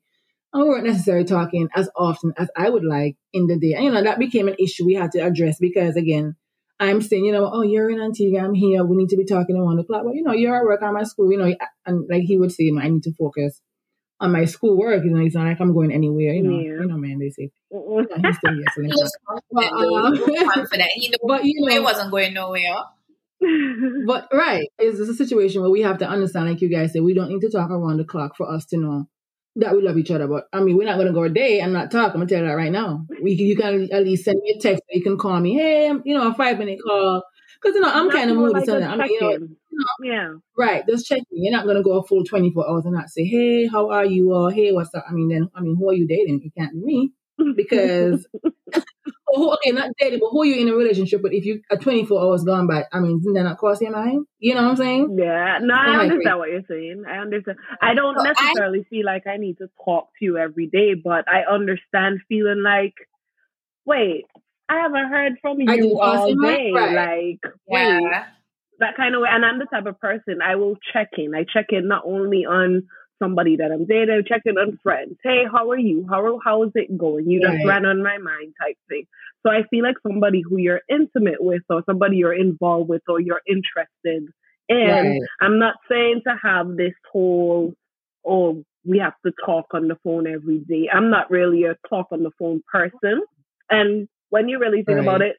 And we weren't necessarily talking as often as I would like in the day. And you know, that became an issue we had to address because again, I'm saying, you know, oh, you're in Antigua, I'm here. We need to be talking at one o'clock. Well, you know, you're at work, I'm at school. You know, and like he would say, you know, I need to focus on my school work. You know, it's not like I'm going anywhere. You know, yeah. you know, man. They say he's still here. So but, uh, confident. He knew, but you know, it wasn't going nowhere. but right, it's a situation where we have to understand, like you guys said, we don't need to talk around the clock for us to know that we love each other. But I mean, we're not going to go a day and not talk. I'm gonna tell you that right now. We you can at least send me a text. you can call me. Hey, you know, a five minute call because, you know, I'm kind of moody like I mean, you know, you know, yeah. Right. Just checking. You're not going to go a full 24 hours and not say, hey, how are you? Or hey, what's up? I mean, then, I mean, who are you dating? It can't be me. Because, okay, not dating, but who are you in a relationship with? If you are 24 hours gone by, I mean, isn't that not cross your mind? You know what I'm saying? Yeah. No, I understand what you're saying. I understand. I don't necessarily I, feel like I need to talk to you every day, but I understand feeling like, wait, I haven't heard from you all day. Right. Like, yeah. wait, that kind of way. And I'm the type of person I will check in. I check in not only on somebody that I'm dating, I check in on friends. Hey, how are you? How how is it going? You just ran on my mind type thing. So I feel like somebody who you're intimate with, or somebody you're involved with, or you're interested in. Right. I'm not saying to have this whole oh we have to talk on the phone every day. I'm not really a talk on the phone person. And when you really think right. about it,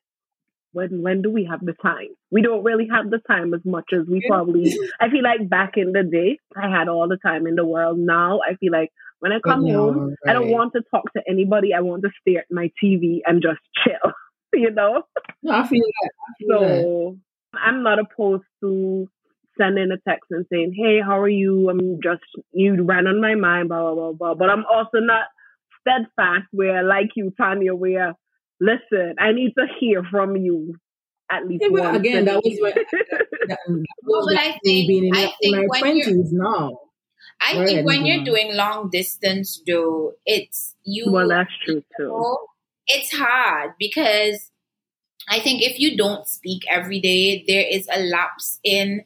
when when do we have the time? We don't really have the time as much as we probably. I feel like back in the day, I had all the time in the world. Now I feel like when I come know, home, right. I don't want to talk to anybody. I want to stare at my TV and just chill. you know. No, I feel that. I feel so that. I'm not opposed to sending a text and saying, "Hey, how are you? I'm just you ran on my mind." Blah blah blah blah. But I'm also not steadfast where, like you, Tanya, where listen, I need to hear from you at least yeah, once. Again, that was what. that, well, but I think, in, I think my twenties now. I think when you're doing long distance, though, it's you. Well, that's true too. Know, it's hard because I think if you don't speak every day, there is a lapse in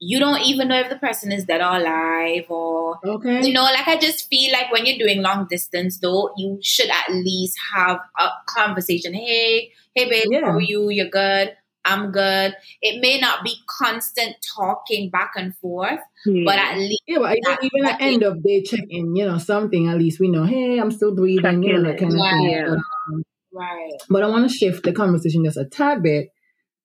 you don't even know if the person is dead or alive or okay. you know like i just feel like when you're doing long distance though you should at least have a conversation hey hey babe yeah. how are you you're good i'm good it may not be constant talking back and forth yeah. but at least yeah but that, even at end of day check-in you know something at least we know hey i'm still breathing you know that kind of thing. But, um, right but i want to shift the conversation just a tad bit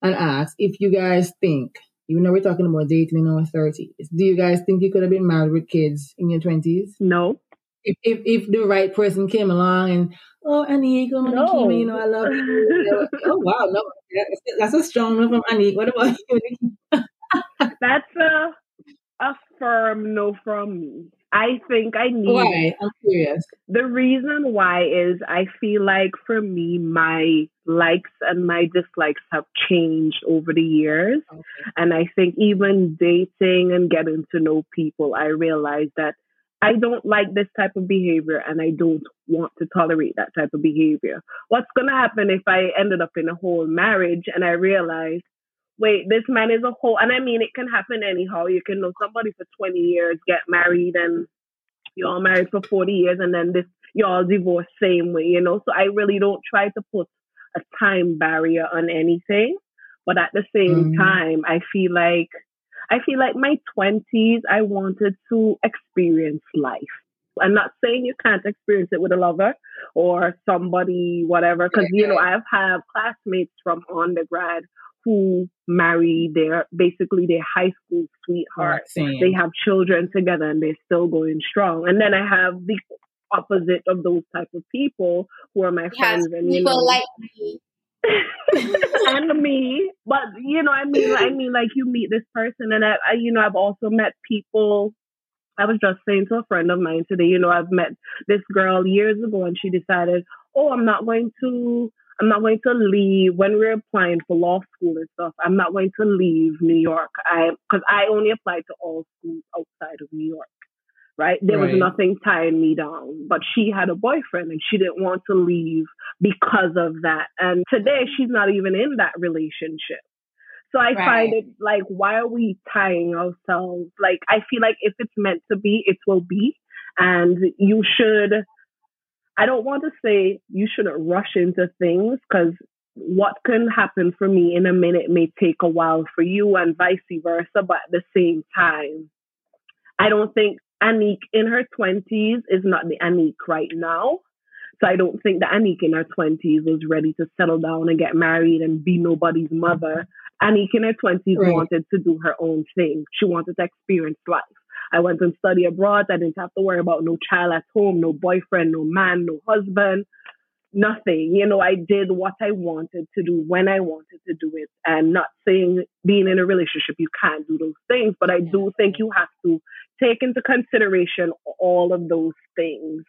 and ask if you guys think even though we're talking about dating in our 30s, do you guys think you could have been married with kids in your 20s? No. If, if, if the right person came along and, oh, come on, no. you know, I love you. oh, wow, no, that's a strong one from Annie. What about you? that's a, a firm no from me. I think I need. Why? I'm curious. The reason why is I feel like for me, my likes and my dislikes have changed over the years. Okay. And I think even dating and getting to know people, I realized that I don't like this type of behavior and I don't want to tolerate that type of behavior. What's going to happen if I ended up in a whole marriage and I realized wait, this man is a whole, and I mean, it can happen anyhow. You can know somebody for 20 years, get married, and you're all married for 40 years, and then this, you're all divorced same way, you know? So I really don't try to put a time barrier on anything. But at the same mm. time, I feel like, I feel like my 20s, I wanted to experience life. I'm not saying you can't experience it with a lover or somebody, whatever, because, you know, I've had classmates from undergrad who marry their basically their high school sweetheart. They have children together and they're still going strong. And then I have the opposite of those type of people who are my friends and you know People like me. and me. But you know, I mean I mean like you meet this person and I, I you know, I've also met people I was just saying to a friend of mine today, you know, I've met this girl years ago and she decided, oh, I'm not going to I'm not going to leave when we're applying for law school and stuff. I'm not going to leave New York. I because I only applied to all schools outside of New York. Right? There right. was nothing tying me down. But she had a boyfriend and she didn't want to leave because of that. And today she's not even in that relationship. So I right. find it like, why are we tying ourselves? Like, I feel like if it's meant to be, it will be. And you should I don't want to say you shouldn't rush into things because what can happen for me in a minute may take a while for you and vice versa. But at the same time, I don't think Anique in her 20s is not the Anique right now. So I don't think that Anique in her 20s was ready to settle down and get married and be nobody's mother. Anique in her 20s right. wanted to do her own thing. She wanted to experience life. I went and studied abroad. I didn't have to worry about no child at home, no boyfriend, no man, no husband, nothing. You know, I did what I wanted to do when I wanted to do it. And not saying being in a relationship, you can't do those things, but I do think you have to take into consideration all of those things.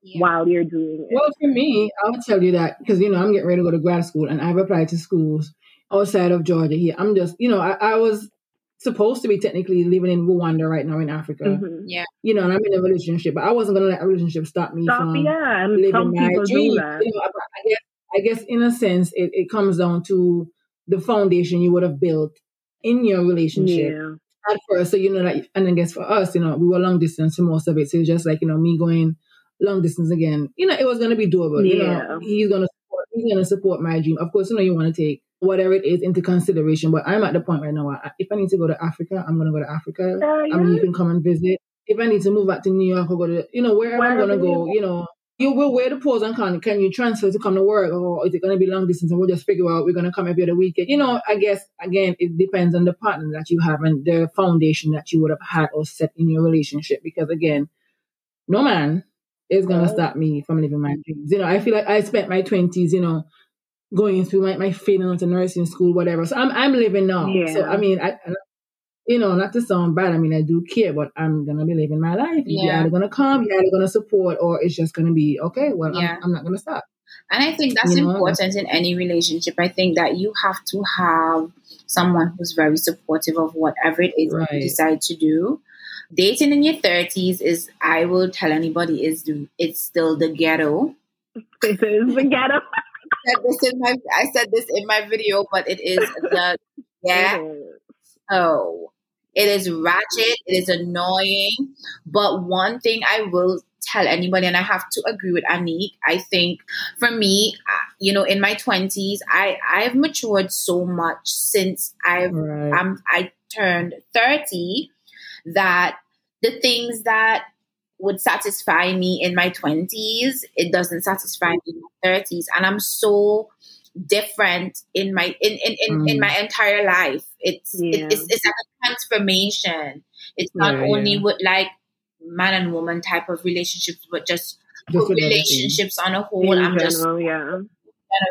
Yeah. While you're doing it. Well, for me, I'll tell you that because you know I'm getting ready to go to grad school, and I've applied to schools outside of Georgia. Here, I'm just you know I, I was supposed to be technically living in Rwanda right now in Africa. Mm-hmm. Yeah. You know, and I'm in a relationship, but I wasn't gonna let a relationship stop me stop, from yeah, and living my dream. You know, I guess I guess in a sense it, it comes down to the foundation you would have built in your relationship. Yeah. At first, so you know that, and I guess for us, you know, we were long distance for most of it. So it's just like you know me going long distance again. You know, it was gonna be doable. Yeah. You know, he's gonna support, he's gonna support my dream. Of course, you know you want to take whatever it is into consideration. But I'm at the point right now. If I need to go to Africa, I'm gonna go to Africa. Oh, yeah. I mean, you can come and visit. If I need to move back to New York or go to, you know, wherever Where I'm gonna go, you know, you will wear the pros and cons. Can you transfer to come to work, or is it gonna be long distance? And we'll just figure out we're gonna come every other weekend. You know, I guess again, it depends on the partner that you have and the foundation that you would have had or set in your relationship. Because again, no man is gonna stop me from living my dreams. You know, I feel like I spent my twenties, you know, going through my, my failing into nursing school, whatever. So I'm I'm living now. Yeah. So I mean, I, you know, not to sound bad. I mean, I do care, but I'm gonna be living my life. Yeah. You're either gonna come, you're either gonna support, or it's just gonna be okay. Well, yeah. I'm, I'm not gonna stop. And I think that's you know? important in any relationship. I think that you have to have someone who's very supportive of whatever it is right. you decide to do. Dating in your 30s is, I will tell anybody, is it's still the ghetto. It is the ghetto said this in my I said this in my video, but it is the yeah. Oh, it is ratchet. It is annoying. But one thing I will tell anybody, and I have to agree with Anique. I think for me, uh, you know, in my twenties, I I've matured so much since I've right. I'm I turned thirty that the things that would satisfy me in my 20s it doesn't satisfy me in my 30s and i'm so different in my in in, in, mm. in my entire life it's yeah. it, it's, it's like a transformation it's not yeah, only yeah. with like man and woman type of relationships but just, just relationships on a whole in i'm general, just yeah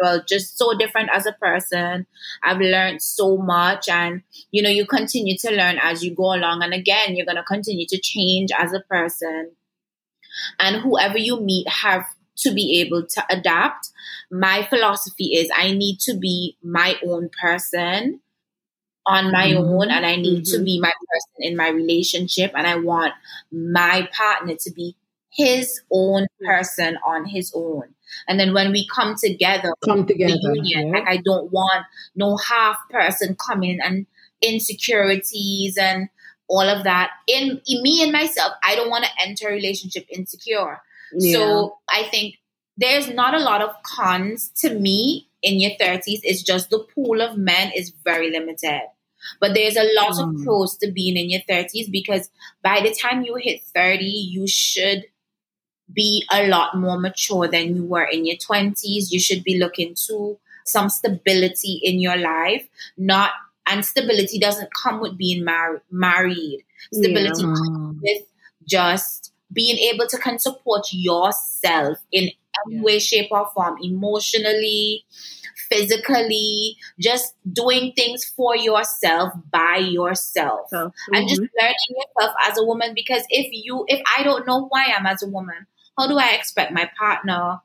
general, just so different as a person. I've learned so much, and you know, you continue to learn as you go along. And again, you're gonna continue to change as a person and whoever you meet have to be able to adapt. My philosophy is I need to be my own person on my mm-hmm. own and I need mm-hmm. to be my person in my relationship and I want my partner to be his own person on his own. And then when we come together, come together, union, yeah. like I don't want no half person coming and insecurities and all of that. In, in me and myself, I don't want to enter a relationship insecure. Yeah. So I think there's not a lot of cons to me in your 30s. It's just the pool of men is very limited. But there's a lot mm. of hmm. pros to being in your 30s because by the time you hit 30, you should be a lot more mature than you were in your 20s. You should be looking to some stability in your life, not and stability doesn't come with being mar- married. Stability yeah. comes with just being able to can support yourself in any yeah. way, shape, or form, emotionally, physically, just doing things for yourself by yourself. So, mm-hmm. And just mm-hmm. learning yourself as a woman because if you if I don't know who I am as a woman, how do I expect my partner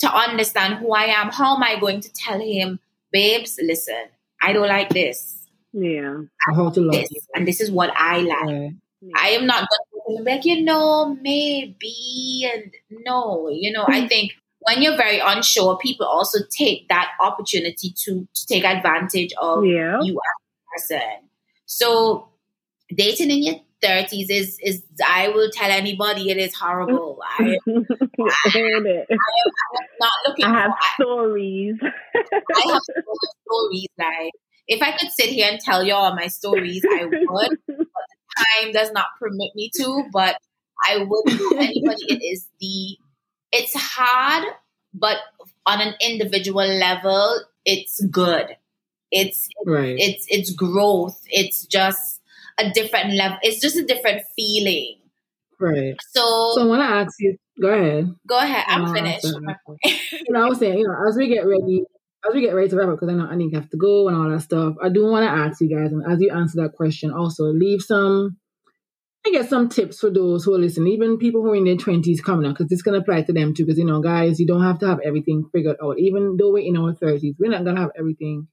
to understand who I am? How am I going to tell him, babes, listen, I don't like this. Yeah. I have to love this, And this is what I like. Yeah. I am not going to be like, you know, maybe and no, you know, I hmm. think when you're very unsure, people also take that opportunity to, to take advantage of yeah. you as a person. So dating in your thirties is is I will tell anybody it is horrible. I, I, I, am, I am not looking. I have for, stories. I have stories. Like if I could sit here and tell you all my stories, I would. but time does not permit me to. But I would tell anybody. It is the. It's hard, but on an individual level, it's good. It's right. it's it's growth. It's just a different level. It's just a different feeling. Right. So, so when I ask you. Go ahead. Go ahead. I'm uh, finished. you know, I was saying, you know, as we get ready, as we get ready to wrap up, because I know I need to have to go and all that stuff. I do want to ask you guys, and as you answer that question, also leave some, I guess, some tips for those who are listening, even people who are in their twenties coming up, because this can apply to them too. Because you know, guys, you don't have to have everything figured out. Even though we're in our thirties, we're not gonna have everything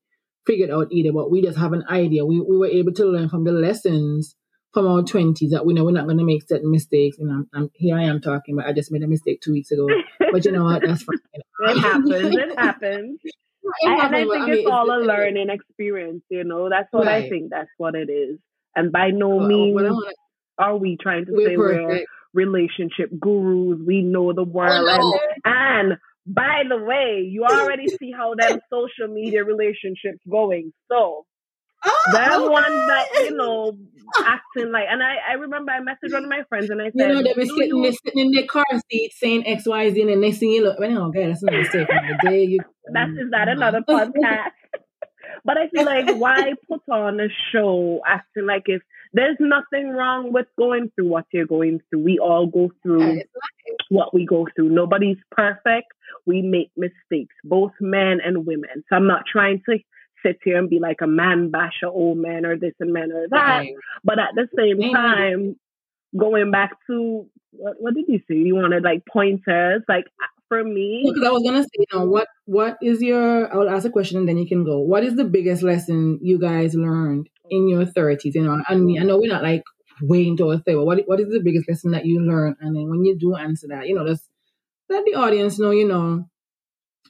figured out either, but we just have an idea. We, we were able to learn from the lessons from our 20s that we know we're not going to make certain mistakes. And I'm, I'm, here I am talking, but I just made a mistake two weeks ago. But you know what? That's fine. it happens. It happens. And I think I mean, it's all a learning experience, you know. That's what right. I think. That's what it is. And by no well, oh, means wanna, are we trying to say perfect. we're relationship gurus. We know the oh, world. Oh, no. and, and by the way, you already see how that social media relationships going. So oh, them okay. ones that you know acting like, and I, I remember I messaged one of my friends and I said, you know, they be sitting, sitting in their car seat saying X Y Z, and next thing you look, well, okay, oh, that's not a mistake. the day you, that's is that mm-hmm. another podcast? but I feel like why put on a show acting like if there's nothing wrong with going through what you're going through. We all go through what we go through. Nobody's perfect. We make mistakes, both men and women. So I'm not trying to sit here and be like a man basher, old man or this and man or that. Right. But at the same time, going back to what, what did you say? You wanted like pointers, like for me. Because I was gonna say, you know, what what is your? I will ask a question and then you can go. What is the biggest lesson you guys learned in your thirties? You know, and I know we're not like way into our thirty, but what what is the biggest lesson that you learned? And then when you do answer that, you know, just let the audience know, you know,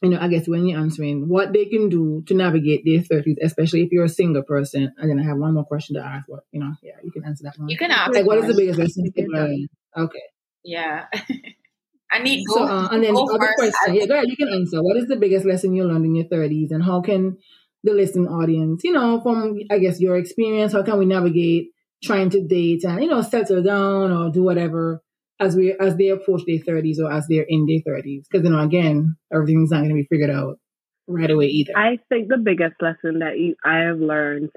you know, I guess when you're answering what they can do to navigate their thirties, especially if you're a single person. And then I have one more question to ask. What you know, yeah, you can answer that one. You can ask. Like, what is the biggest lesson you learned? Okay. Yeah. I need so, uh, and then other first. question. Yeah, go ahead. You can answer. What is the biggest lesson you learned in your thirties, and how can the listening audience, you know, from I guess your experience, how can we navigate trying to date and you know settle down or do whatever as we as they approach their thirties or as they're in their thirties? Because you know, again, everything's not going to be figured out right away either. I think the biggest lesson that you, I have learned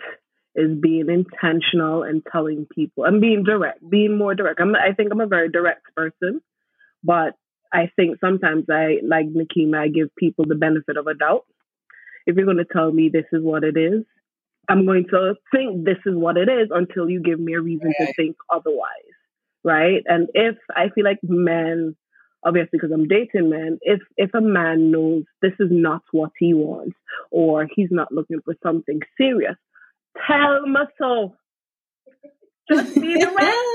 is being intentional and telling people and being direct, being more direct. I'm, I think I'm a very direct person, but I think sometimes I, like Nikema, I give people the benefit of a doubt. If you're going to tell me this is what it is, I'm going to think this is what it is until you give me a reason right. to think otherwise. Right. And if I feel like men, obviously because I'm dating men, if if a man knows this is not what he wants or he's not looking for something serious, tell me so. Just be direct.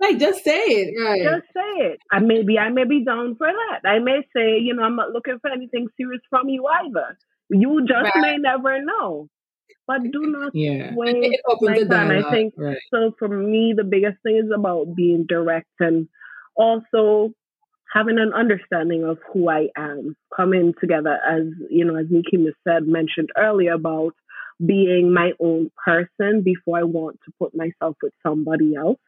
Like, just say it, right? Just say it. And maybe I may be down for that. I may say, you know, I'm not looking for anything serious from you either. You just right. may never know. But do not yeah. waste my time. I think right. so. For me, the biggest thing is about being direct and also having an understanding of who I am, coming together as you know, as Nikki said mentioned earlier about being my own person before I want to put myself with somebody else,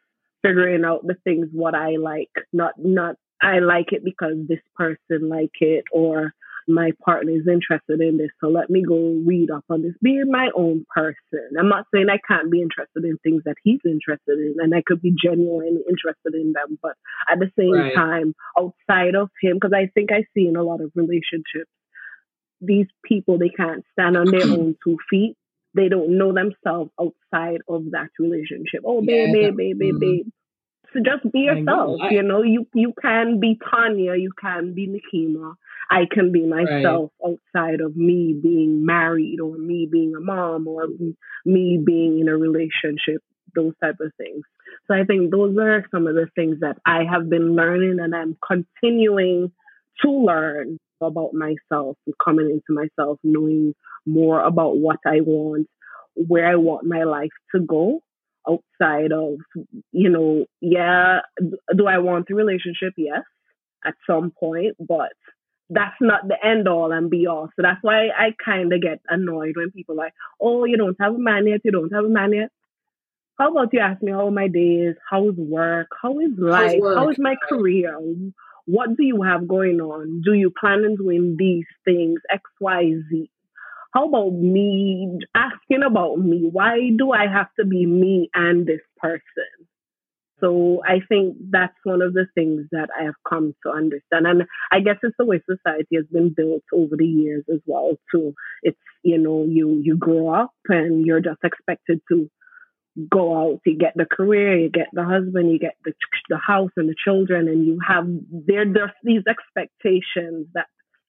figuring out the things what I like, not not I like it because this person like it or my partner is interested in this, so let me go read up on this. Being my own person. I'm not saying I can't be interested in things that he's interested in, and I could be genuinely interested in them, but at the same right. time, outside of him, because I think I see in a lot of relationships, these people they can't stand on their own two feet. They don't know themselves outside of that relationship. Oh, babe, yeah. babe, babe, babe, mm-hmm. babe. So just be yourself. You know, you you can be Tanya, you can be Nikema, I can be myself right. outside of me being married or me being a mom or me being in a relationship, those type of things. So I think those are some of the things that I have been learning and I'm continuing to learn about myself and coming into myself, knowing more about what I want, where I want my life to go outside of, you know, yeah, do I want a relationship? Yes, at some point, but that's not the end all and be all. So that's why I kind of get annoyed when people like, oh, you don't have a man yet, you don't have a man yet. How about you ask me how my day is, how's work, how is life, how is my career, what do you have going on? Do you plan on doing these things, X, Y, Z? How about me asking about me? Why do I have to be me and this person? So I think that's one of the things that I have come to understand. And I guess it's the way society has been built over the years as well too. It's, you know, you, you grow up and you're just expected to go out, you get the career, you get the husband, you get the, the house and the children, and you have, there, there's these expectations that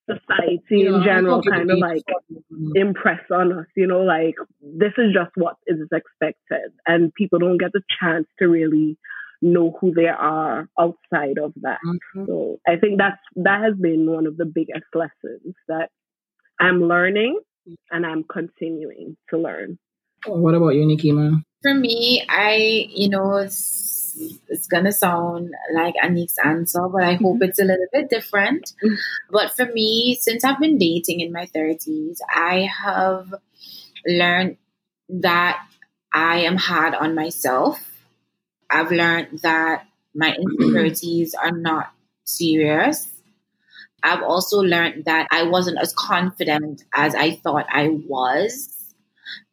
society in general kind of like impress on us, you know, like this is just what is expected. And people don't get the chance to really know who they are outside of that. Mm-hmm. So I think that's that has been one of the biggest lessons that I'm learning and I'm continuing to learn. What about you, Nikema? For me, I, you know, it's, it's gonna sound like Anique's answer, but I hope mm-hmm. it's a little bit different. Mm-hmm. But for me, since I've been dating in my 30s, I have learned that I am hard on myself I've learned that my insecurities are not serious. I've also learned that I wasn't as confident as I thought I was.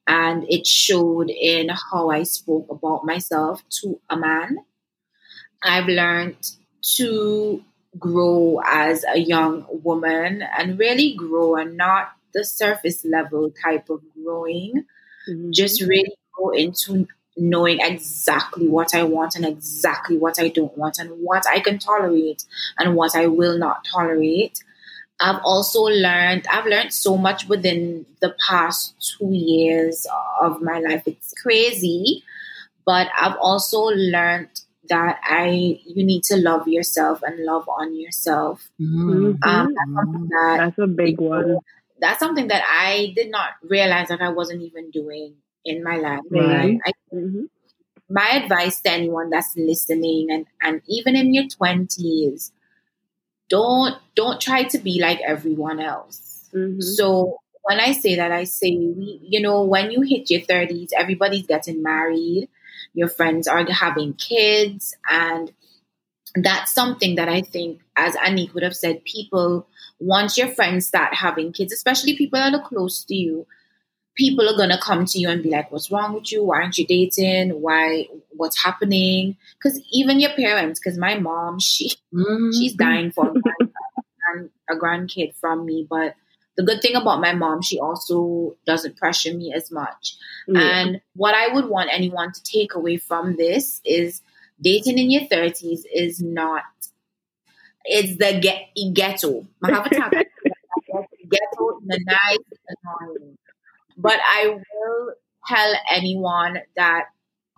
And it showed in how I spoke about myself to a man. I've learned to grow as a young woman and really grow and not the surface level type of growing. Mm-hmm. Just really go into knowing exactly what I want and exactly what I don't want and what I can tolerate and what I will not tolerate. I've also learned, I've learned so much within the past two years of my life. It's crazy, but I've also learned that I, you need to love yourself and love on yourself. Mm-hmm. Um, that's, that, that's a big one. That's something that I did not realize that I wasn't even doing in my life. Right. I, mm-hmm. My advice to anyone that's listening, and and even in your twenties, don't don't try to be like everyone else. Mm-hmm. So when I say that, I say, you know, when you hit your 30s, everybody's getting married, your friends are having kids, and that's something that I think, as Anique would have said, people, once your friends start having kids, especially people that are close to you, people are gonna come to you and be like, "What's wrong with you? Why aren't you dating? Why? What's happening?" Because even your parents, because my mom, she mm-hmm. she's dying for a grandkid from me, but the good thing about my mom, she also doesn't pressure me as much. And what I would want anyone to take away from this is dating in your 30s is not, it's the get, ghetto. ghetto in nice, annoying but I will tell anyone that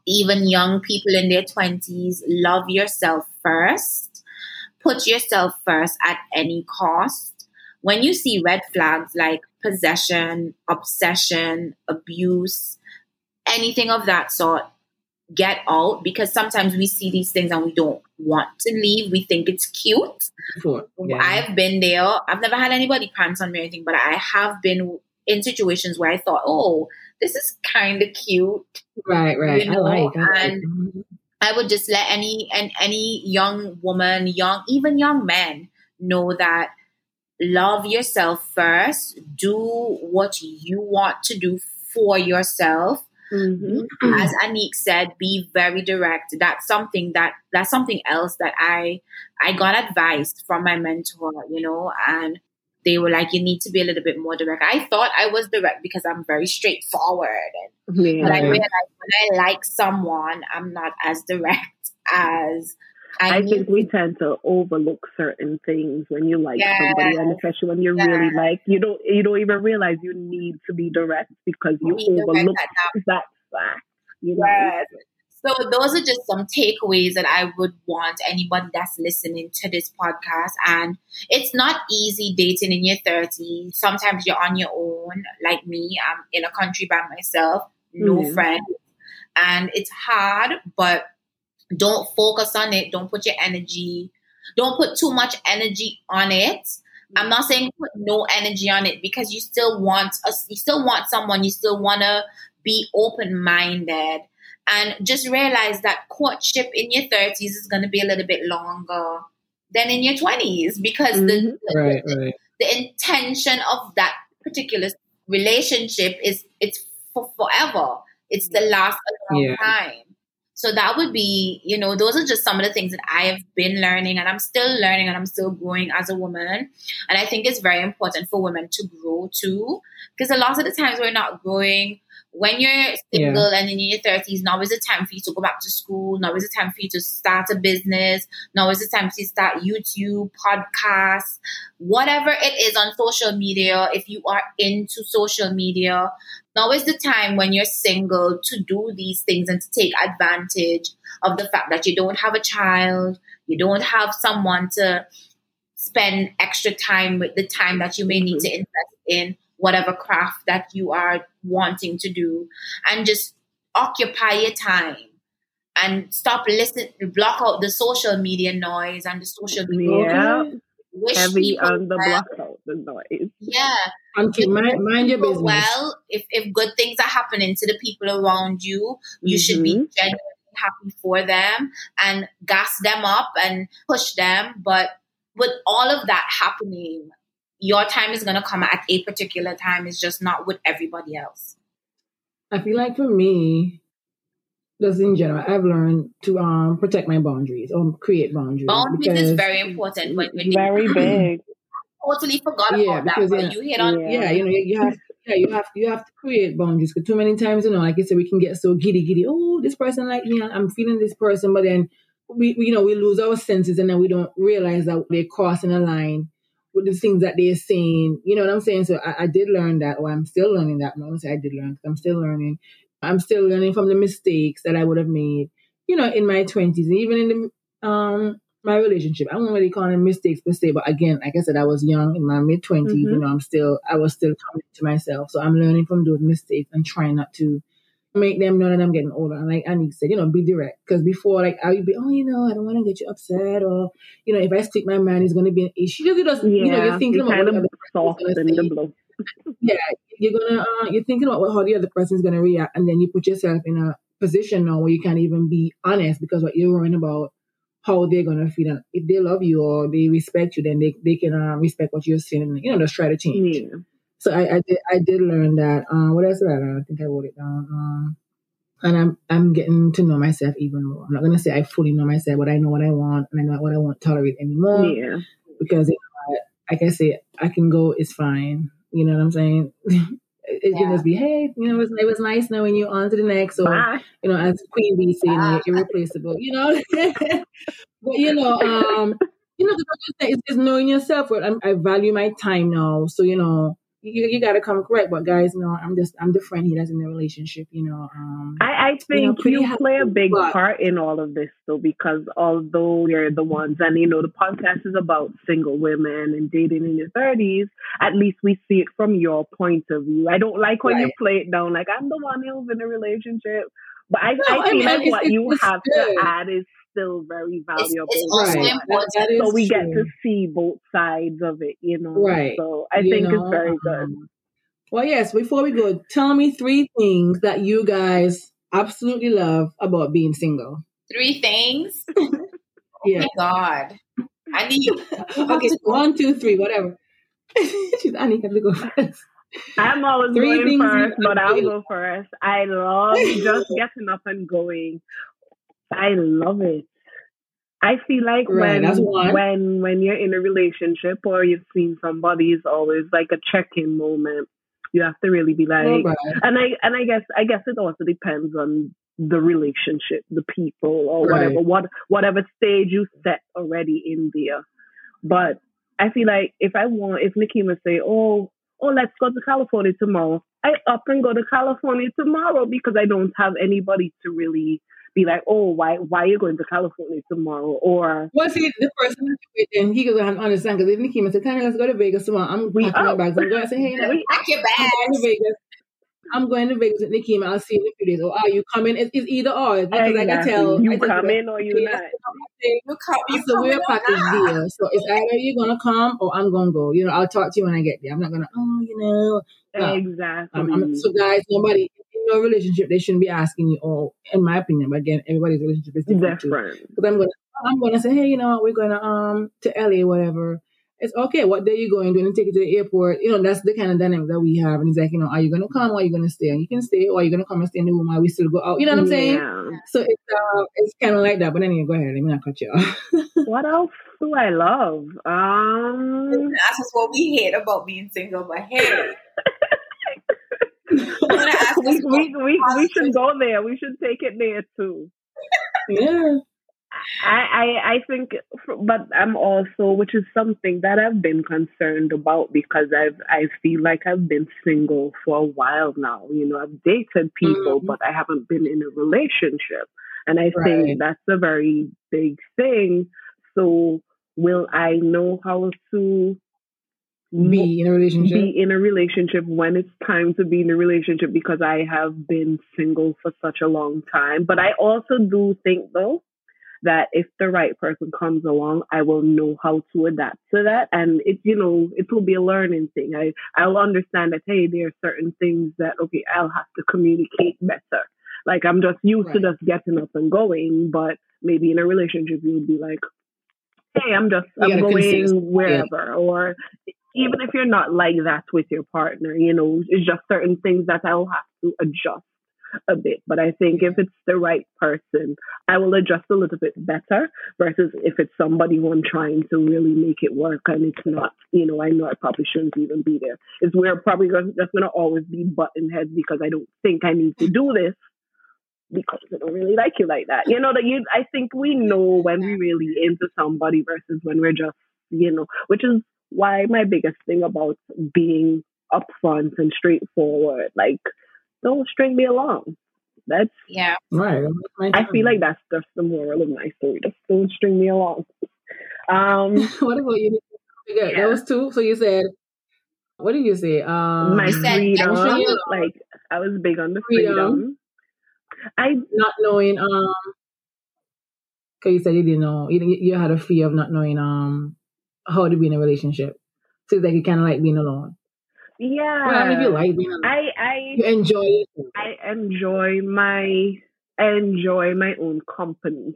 even young people in their 20s, love yourself first. Put yourself first at any cost. When you see red flags like possession, obsession, abuse, anything of that sort, get out because sometimes we see these things and we don't want to leave. We think it's cute. Sure. Yeah. I've been there. I've never had anybody pants on me or anything, but I have been in situations where I thought, oh, this is kind of cute. Right, right. You know? I like. I and like. I would just let any and any young woman, young even young men know that love yourself first. Do what you want to do for yourself Mm-hmm. As Anique said, be very direct. That's something that that's something else that I I got advice from my mentor, you know, and they were like, you need to be a little bit more direct. I thought I was direct because I'm very straightforward, and yeah. but I realized when I like someone, I'm not as direct as I, I think we tend to overlook certain things when you like yes. somebody, and especially when you're yes. really like you don't you don't even realize you need to be direct because you overlook that, that fact. You know? Yes. So those are just some takeaways that I would want anybody that's listening to this podcast. And it's not easy dating in your 30s. Sometimes you're on your own, like me. I'm in a country by myself, no mm. friends. And it's hard, but don't focus on it. Don't put your energy, don't put too much energy on it. I'm not saying put no energy on it because you still want us, you still want someone, you still want to be open minded and just realize that courtship in your 30s is going to be a little bit longer than in your 20s because mm-hmm. the, the, right, the, right. the intention of that particular relationship is it's for forever. It's the last a long yeah. time. So that would be, you know, those are just some of the things that I have been learning and I'm still learning and I'm still growing as a woman. And I think it's very important for women to grow too. Because a lot of the times we're not growing when you're single yeah. and in your 30s, now is the time for you to go back to school. Now is the time for you to start a business. Now is the time to start YouTube, podcasts, whatever it is on social media. If you are into social media, now is the time when you're single to do these things and to take advantage of the fact that you don't have a child, you don't have someone to spend extra time with the time that you may need to mm-hmm. invest in whatever craft that you are wanting to do and just occupy your time and stop listening block out the social media noise and the social media yeah. Wish heavy on the well. block out the noise yeah okay, mind, mind your business well if, if good things are happening to the people around you you mm-hmm. should be mm-hmm. genuinely happy for them and gas them up and push them but with all of that happening your time is going to come at a particular time. It's just not with everybody else. I feel like for me, just in general, I've learned to um protect my boundaries or create boundaries. Boundaries is very important. When, when very you, big. totally forgot yeah, about because, that. Yeah, you hit on. Yeah, you know, you have. Yeah, you have you have to create boundaries because too many times, you know, like I said, we can get so giddy, giddy. Oh, this person like me, I'm feeling this person, but then we, we you know, we lose our senses and then we don't realize that they're crossing a line with the things that they're saying. You know what I'm saying? So I, I did learn that, or I'm still learning that. I'm say I did learn because I'm still learning. I'm still learning from the mistakes that I would have made, you know, in my 20s, even in the um my relationship. I won't really call them mistakes per se, but again, like I said, I was young in my mid 20s. Mm-hmm. You know, I'm still, I was still coming to myself. So I'm learning from those mistakes and trying not to make them know that I'm getting older. And like Annie said, you know, be direct. Because before, like, I would be, oh, you know, I don't want to get you upset. Or, you know, if I stick my man, it's going to be an issue. Just, just yeah, you know, you're thinking about what the soft and the blow. yeah, you're going to, uh, you're thinking about what, how the other person is going to react. And then you put yourself in a position now where you can't even be honest because what you're worrying about how they're gonna feel. And if they love you or they respect you, then they, they can uh, respect what you're saying and you know just try to change. Yeah. So I, I did I did learn that. Uh, what else did I learn? I think I wrote it down. Um, and I'm I'm getting to know myself even more. I'm not gonna say I fully know myself, but I know what I want and I know what I won't tolerate anymore. Yeah. Because you know, like I say, I can go. It's fine. You know what I'm saying? it, can just be, hey, you know, it was, it was nice knowing you. On to the next, or Bye. you know, as Queen Bey saying, irreplaceable. You know, but you know, um, you know, it's, it's knowing yourself. I, I value my time now, so you know you, you got to come correct. But guys, no, I'm just I'm the friend he does in the relationship. You know, um, I, I think you, know, you play a big but, part in all of this, though, because although you're the ones, and you know, the podcast is about single women and dating in your thirties. At least we see it from your point of view. I don't like when right. you play it down like I'm the one who's in a relationship, but I, no, I feel I mean, like what you have good. to add is still very valuable. It's, it's right. important. so we true. get to see both sides of it, you know. Right. So I you think know, it's very good. Um, well, yes. Before we go, tell me three things that you guys absolutely love about being single. Three things. oh yeah. my god. I need. okay, one, two, three, whatever. She's I need to go first. I'm always Three going first, but I'll go first. I love just getting up and going. I love it. I feel like right, when when when you're in a relationship or you've seen somebody, it's always like a check-in moment. You have to really be like, right. and I and I guess I guess it also depends on the relationship, the people, or right. whatever what whatever stage you set already in there. But I feel like if I want, if Nikki would say, "Oh, oh, let's go to California tomorrow," I up and go to California tomorrow because I don't have anybody to really be like, oh, why why are you going to California tomorrow? Or well, see, the person and he goes, I understand because if Nikki said, Tanya, let's go to Vegas tomorrow. I'm packing my bags. I'm going to say, hey, now, pack your bags. I'm going to Vegas. I'm going to Vegas with Nikki. I'll see you in a few days. Or are you coming? It's, it's either or. Because exactly. I can tell. You coming or you not. You come. You so we're package deal. So it's either you're gonna come or I'm gonna go. You know, I'll talk to you when I get there. I'm not gonna. Oh, you know. No. Exactly. I'm, I'm, so guys, nobody in your relationship, they shouldn't be asking you, or in my opinion, but again, everybody's relationship is different. Different. Because I'm gonna, I'm gonna say, hey, you know, we're gonna um to LA, whatever. It's okay. What day you going? Do you take it to the airport? You know, that's the kind of dynamic that we have. And he's like, you know, are you gonna come or are you gonna stay? And you can stay, or are you gonna come and stay in the room while we still go out? You know what I'm saying? Yeah. So it's uh, it's kind of like that. But anyway, go ahead. Let me not cut you off. what else do I love? Um, that's just what we hate about being single. But hey. we, we, we, we should go there. We should take it there too. yeah. I, I I think, but I'm also, which is something that I've been concerned about because I've I feel like I've been single for a while now. You know, I've dated people, mm-hmm. but I haven't been in a relationship, and I right. think that's a very big thing. So, will I know how to be in a relationship be in a relationship when it's time to be in a relationship because I have been single for such a long time. But I also do think though that if the right person comes along, I will know how to adapt to that. And it, you know, it will be a learning thing. I, I'll understand that, hey, there are certain things that, okay, I'll have to communicate better. Like I'm just used right. to just getting up and going, but maybe in a relationship, you would be like, hey, I'm just, I'm going wherever. Or even if you're not like that with your partner, you know, it's just certain things that I'll have to adjust a bit. But I think if it's the right person, I will adjust a little bit better versus if it's somebody who I'm trying to really make it work and it's not, you know, I know I probably shouldn't even be there. Is we're probably just going to always be button heads because I don't think I need to do this because I don't really like you like that. You know, that you, I think we know when we really into somebody versus when we're just, you know, which is why my biggest thing about being upfront and straightforward, like, don't string me along. That's yeah, right. I feel like that's just the moral of my story. Just don't string me along. Um, what about you? Yeah. Those two. So you said, what did you say? Um, my freedom. Like I was big on the freedom. freedom. I not knowing. Um, because you said you didn't know. You, you had a fear of not knowing. Um, how to be in a relationship. So it's like you kind of like being alone. Yeah. Well, I mean, you like being alone. I, I, you enjoy it. I enjoy my, I enjoy my own company.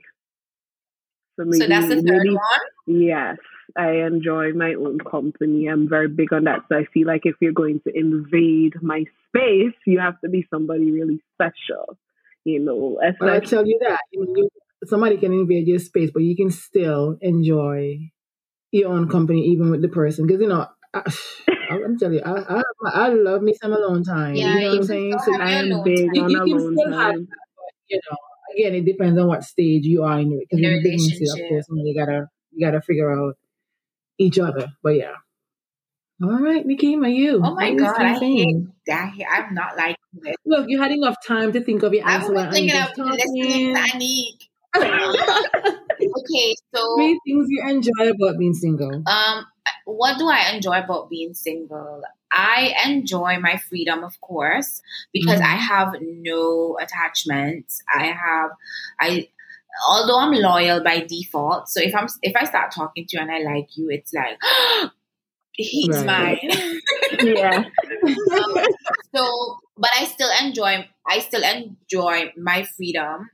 So, maybe, so that's the third maybe, one? Yes. I enjoy my own company. I'm very big on that. So I feel like if you're going to invade my space, you have to be somebody really special. You know, well, I tell you that you know, you, somebody can invade your space, but you can still enjoy your own company, even with the person. Because, you know, I, I'm telling you, I, I, I love me some alone time. Yeah, you know what I'm saying? So I am big on alone time. Have, you know, again, it depends on what stage you are in it. Because in business, of course, you, know, you gotta you gotta figure out each other. But yeah. All right, Nikki, are you? Oh my god, I hate that. I'm not like this. Look, you had enough time to think of your answer. I was thinking of listening to Anique. Okay, so three things you enjoy about being single. Um, what do I enjoy about being single? I enjoy my freedom, of course, because mm-hmm. I have no attachments. I have, I, although I'm loyal by default. So if I'm, if I start talking to you and I like you, it's like, he's right. mine. yeah. um, so, but I still enjoy, I still enjoy my freedom.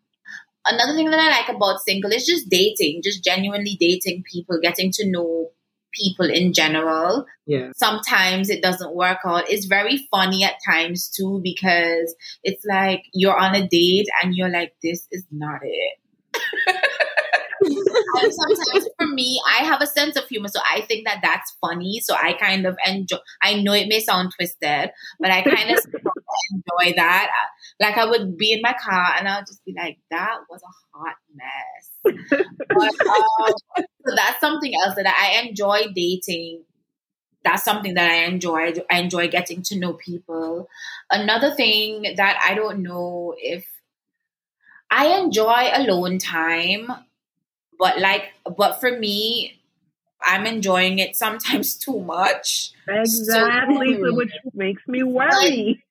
Another thing that I like about single is just dating, just genuinely dating people, getting to know people in general. Yeah. Sometimes it doesn't work out. It's very funny at times too because it's like you're on a date and you're like, this is not it. sometimes for me, I have a sense of humor, so I think that that's funny. So I kind of enjoy. I know it may sound twisted, but I kind of enjoy that. Like I would be in my car and I'll just be like, "That was a hot mess." but, um, so that's something else that I enjoy dating. That's something that I enjoy. I enjoy getting to know people. Another thing that I don't know if I enjoy alone time but like, but for me, I'm enjoying it sometimes too much. Exactly, so, which makes me worry.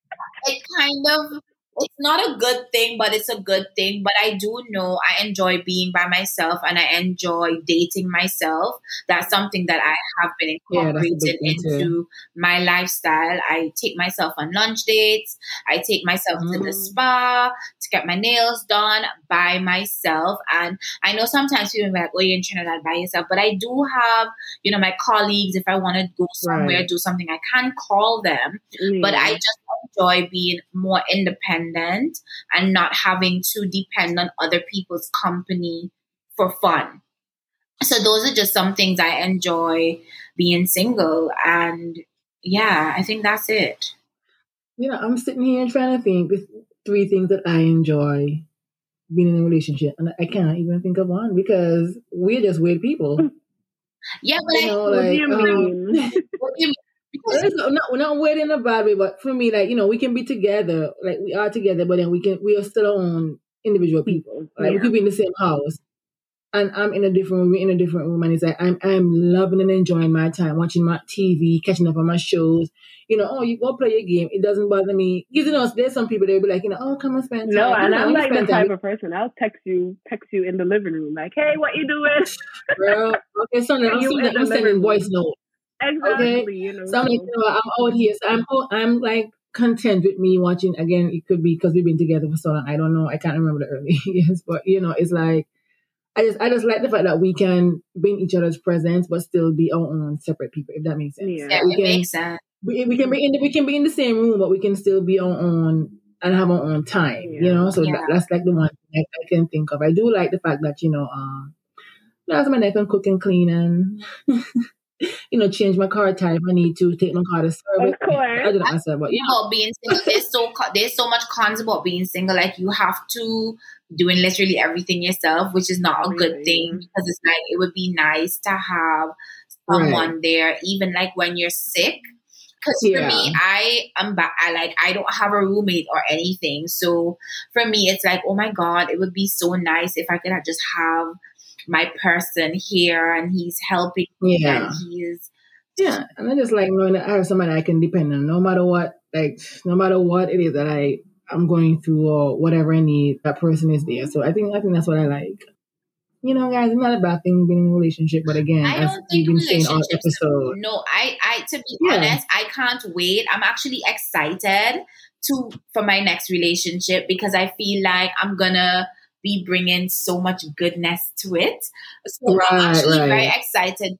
It kind of it's not a good thing, but it's a good thing. But I do know I enjoy being by myself and I enjoy dating myself. That's something that I have been incorporated yeah, into my lifestyle. I take myself on lunch dates. I take myself mm. to the mm. spa to get my nails done by myself. And I know sometimes people are like, oh, you're in Trinidad by yourself. But I do have, you know, my colleagues, if I want to go somewhere, right. do something, I can call them. Mm. But I just enjoy being more independent and not having to depend on other people's company for fun. So those are just some things I enjoy being single and yeah, I think that's it. Yeah, I'm sitting here trying to think the three things that I enjoy being in a relationship, and I can't even think of one because we're just weird people. Yeah, but you know, like, what do you um, mean? what do you Not, we're not weird in a bad way, but for me, like you know, we can be together, like we are together, but then we can we are still our own individual people. Like yeah. we could be in the same house, and I'm in a different room, we're in a different room, and it's like I'm I'm loving and enjoying my time, watching my TV, catching up on my shows. You know, oh, you go play your game. It doesn't bother me. Because you know, there's some people they'll be like, you know, oh, come and spend time. No, and know, I'm like the type of person. I'll text you, text you in the living room, like, hey, what you doing? Girl, okay, so I'm, sending, I'm sending voice notes. Exactly. Okay? You know, so I'm like, you know, I'm out here. So I'm, I'm like content with me watching. Again, it could be because we've been together for so long. I don't know. I can't remember the early years, but you know, it's like I just I just like the fact that we can be in each other's presence, but still be our own separate people. If that makes sense. Yeah, yeah it can, makes sense. We, we, can be in the, we can be in the same room, but we can still be our own and have our own time. Yeah. You know, so yeah. that, that's like the one I, I, can think of. I do like the fact that you know, um, that's my neck and cook and clean and. you know, change my car type if I need to, take my car to service. Of course. I did not myself, but yeah. About being single, there's so there's so much cons about being single. Like you have to doing literally everything yourself, which is not a good thing because it's like it would be nice to have someone right. there, even like when you're sick. Because yeah. for me, I am ba- I like I don't have a roommate or anything, so for me, it's like oh my god, it would be so nice if I could just have my person here and he's helping me yeah. and he's yeah and i just like knowing that i have somebody i can depend on no matter what like no matter what it is that i i'm going through or whatever i need that person is there so i think i think that's what i like you know, guys, it's not a bad thing being in a relationship, but again, I don't think been saying all episode. No, I, I, to be yeah. honest, I can't wait. I'm actually excited to for my next relationship because I feel like I'm gonna be bringing so much goodness to it. So right, I'm actually right. very excited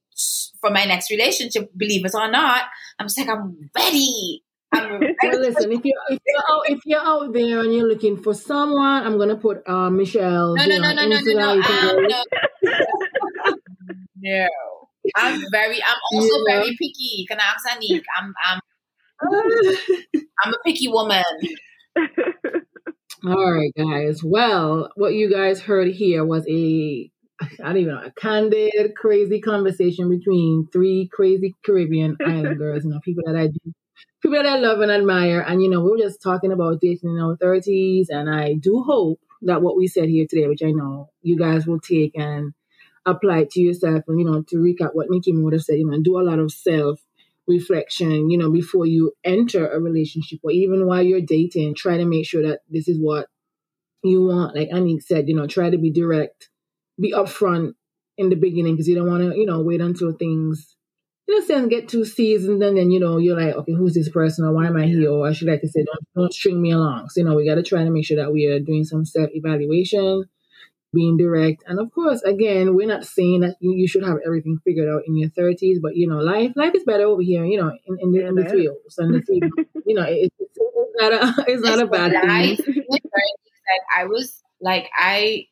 for my next relationship. Believe it or not, I'm just like I'm ready. I'm ready. well, listen, if you're if you're, out, if you're out there and you're looking for someone, I'm gonna put uh, Michelle. No, no, no, no, no, no, no, um, no. no. I'm very. I'm also yeah. very picky. Can I ask Anique? I'm. I'm. I'm a picky woman. All right, guys. Well, what you guys heard here was a I don't even know, a candid, crazy conversation between three crazy Caribbean islanders, you know, people that I do, people that I love and admire. And, you know, we were just talking about dating in our 30s. And I do hope that what we said here today, which I know you guys will take and apply it to yourself. And, you know, to recap what Nikki would have said, you know, do a lot of self reflection, you know, before you enter a relationship or even while you're dating, try to make sure that this is what you want. Like Annie said, you know, try to be direct, be upfront in the beginning because you don't want to, you know, wait until things, you know, sense, get too seasoned and then, you know, you're like, okay, who's this person or why am I here? Or I should like to say, don't, don't string me along. So, you know, we got to try to make sure that we are doing some self evaluation being direct. And of course, again, we're not saying that you, you should have everything figured out in your 30s, but you know, life life is better over here, you know, in, in the, in the three and the three, you know, it, it's, it's not a, it's not a bad life. thing. I was like, I,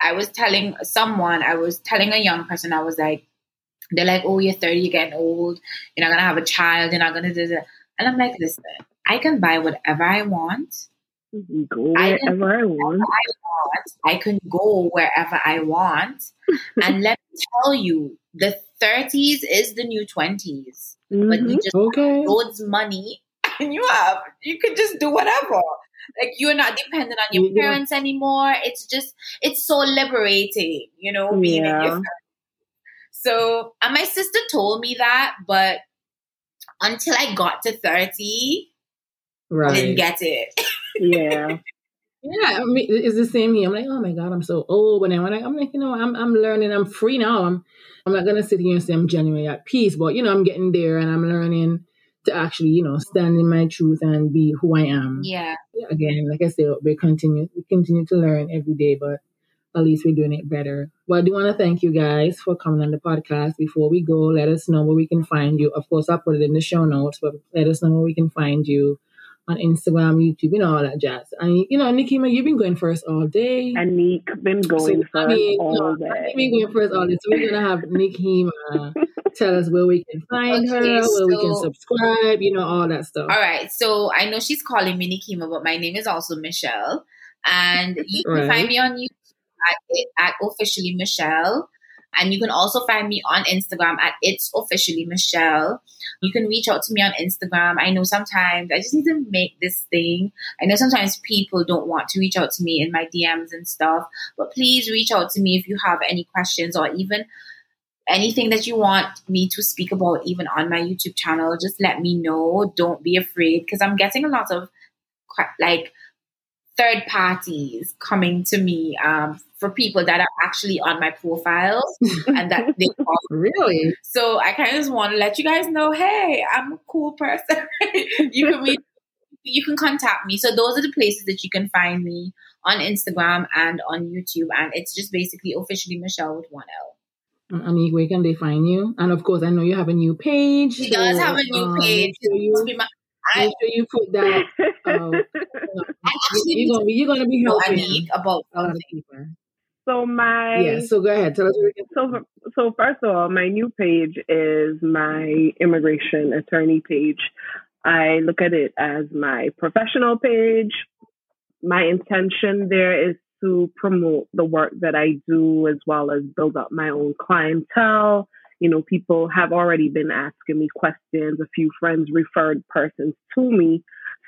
I was telling someone, I was telling a young person, I was like, they're like, oh, you're 30, you're getting old, you're not going to have a child, you're not going to do that. And I'm like, listen, I can buy whatever I want Go wherever I, I want. I want. I can go wherever I want. and let me tell you, the 30s is the new 20s. Mm-hmm. But you just okay. loads money and you have you can just do whatever. Like you're not dependent on your parents anymore. It's just it's so liberating, you know, being yeah. in your So and my sister told me that, but until I got to 30, right. I didn't get it. Yeah. Yeah, I mean, it's the same here. I'm like, oh my god, I'm so old. But then when I, I'm like, you know, I'm I'm learning. I'm free now. I'm I'm not gonna sit here and say I'm genuinely at peace, but you know, I'm getting there and I'm learning to actually, you know, stand in my truth and be who I am. Yeah. Again, like I said, we continue we continue to learn every day, but at least we're doing it better. But I do want to thank you guys for coming on the podcast. Before we go, let us know where we can find you. Of course, I'll put it in the show notes, but let us know where we can find you on Instagram, YouTube, you know, all that jazz. And, you know, Nikki, you've been going first all day. And Nick been going so, first I mean, all no, day. I've been going first all day. So we're going to have Nikki uh, tell us where we can find okay, her, where we can subscribe, you know, all that stuff. All right. So I know she's calling me Nikema, but my name is also Michelle. And you can right. find me on YouTube at, at officially Michelle. And you can also find me on Instagram at It's Officially Michelle. You can reach out to me on Instagram. I know sometimes I just need to make this thing. I know sometimes people don't want to reach out to me in my DMs and stuff, but please reach out to me if you have any questions or even anything that you want me to speak about, even on my YouTube channel. Just let me know. Don't be afraid because I'm getting a lot of like third parties coming to me um, for people that are actually on my profiles and that they call. really. So I kind of just want to let you guys know, hey, I'm a cool person. you can read, you can contact me. So those are the places that you can find me on Instagram and on YouTube, and it's just basically officially Michelle with one L. I mean, where can they find you? And of course, I know you have a new page. He so, does have a new um, page. So you, Make sure you put that. Um, you're, gonna be, you're gonna be helping about a lot of people. So my yeah. So go ahead. Tell us. So so first of all, my new page is my immigration attorney page. I look at it as my professional page. My intention there is to promote the work that I do as well as build up my own clientele you know, people have already been asking me questions. A few friends referred persons to me.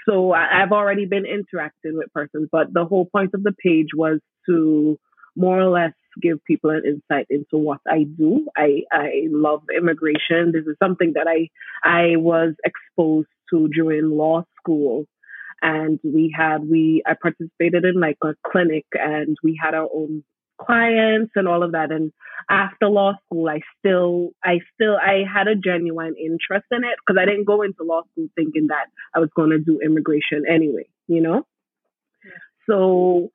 So I, have already been interacting with persons, but the whole point of the page was to more or less give people an insight into what I do. I, I love immigration. This is something that I, I was exposed to during law school. And we had, we, I participated in like a clinic and we had our own clients and all of that. And after law school, I still, I still, I had a genuine interest in it because I didn't go into law school thinking that I was going to do immigration anyway, you know? So,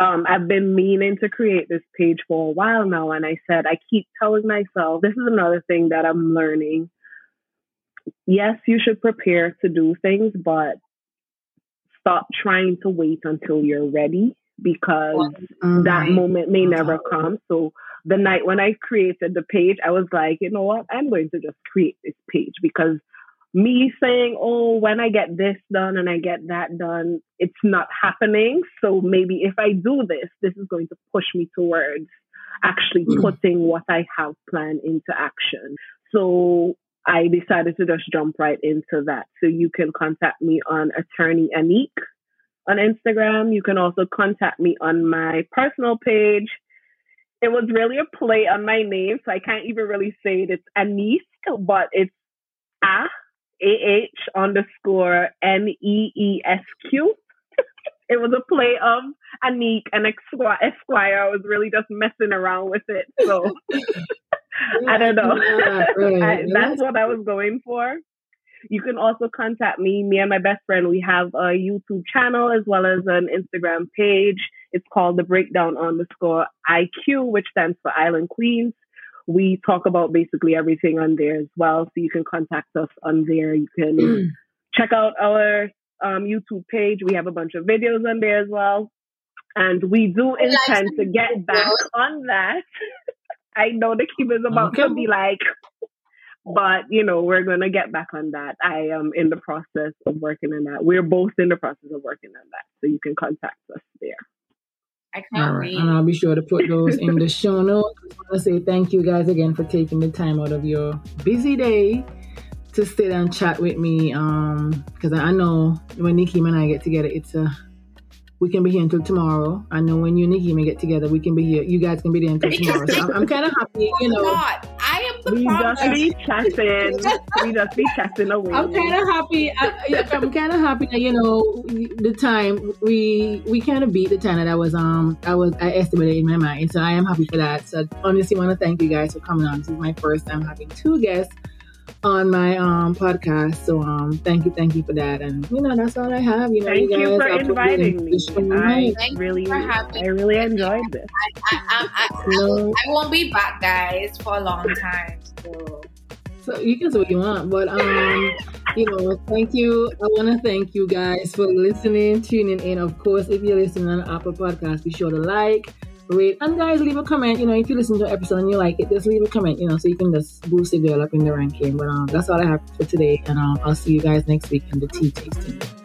um, I've been meaning to create this page for a while now. And I said, I keep telling myself, this is another thing that I'm learning. Yes, you should prepare to do things, but stop trying to wait until you're ready because mm-hmm. that moment may never come. So the night when I created the page, I was like, you know what? I'm going to just create this page because me saying, oh, when I get this done and I get that done, it's not happening. So maybe if I do this, this is going to push me towards actually mm. putting what I have planned into action. So I decided to just jump right into that. So you can contact me on Attorney Anique on Instagram. You can also contact me on my personal page. It was really a play on my name, so I can't even really say it. It's Anis, but it's A A H underscore N E E S Q. It was a play of Anique and Esquire. I was really just messing around with it. So I don't know. Yeah, right. I, that's what I was going for. You can also contact me. Me and my best friend, we have a YouTube channel as well as an Instagram page. It's called the Breakdown underscore IQ, which stands for Island Queens. We talk about basically everything on there as well. So you can contact us on there. You can check out our um, YouTube page. We have a bunch of videos on there as well. And we do intend to get back on that. I know the keep is about okay. to be like, but you know, we're gonna get back on that. I am in the process of working on that. We're both in the process of working on that. So you can contact us there. I can't All right. And I'll be sure to put those in the show notes. I want to say thank you guys again for taking the time out of your busy day to sit and chat with me. Um, because I know when Nikki and I get together, it's a we can be here until tomorrow. I know when you and Nikki may get together, we can be here. You guys can be there until tomorrow. So I'm, I'm kind of happy, you know. God, I am the we problem. just be chatting. we just be chatting away. I'm kind of happy. I, am kind of happy that you know the time we we kind of beat the time that I was um I was I estimated in my mind. So I am happy for that. So honestly, want to thank you guys for coming on. This is my first time having two guests on my um podcast. So um thank you, thank you for that. And you know, that's all I have. You know, thank you, you for inviting me. I really I really enjoyed this. I, I, I, no. I, won't be back guys for a long time. So so you can say what you want, but um, you know, thank you. I want to thank you guys for listening, tuning in. Of course, if you're listening on Apple Podcast, be sure to like, rate, and guys, leave a comment. You know, if you listen to an episode and you like it, just leave a comment. You know, so you can just boost the girl up in the ranking. But um, that's all I have for today, and um, I'll see you guys next week in the tea tasting.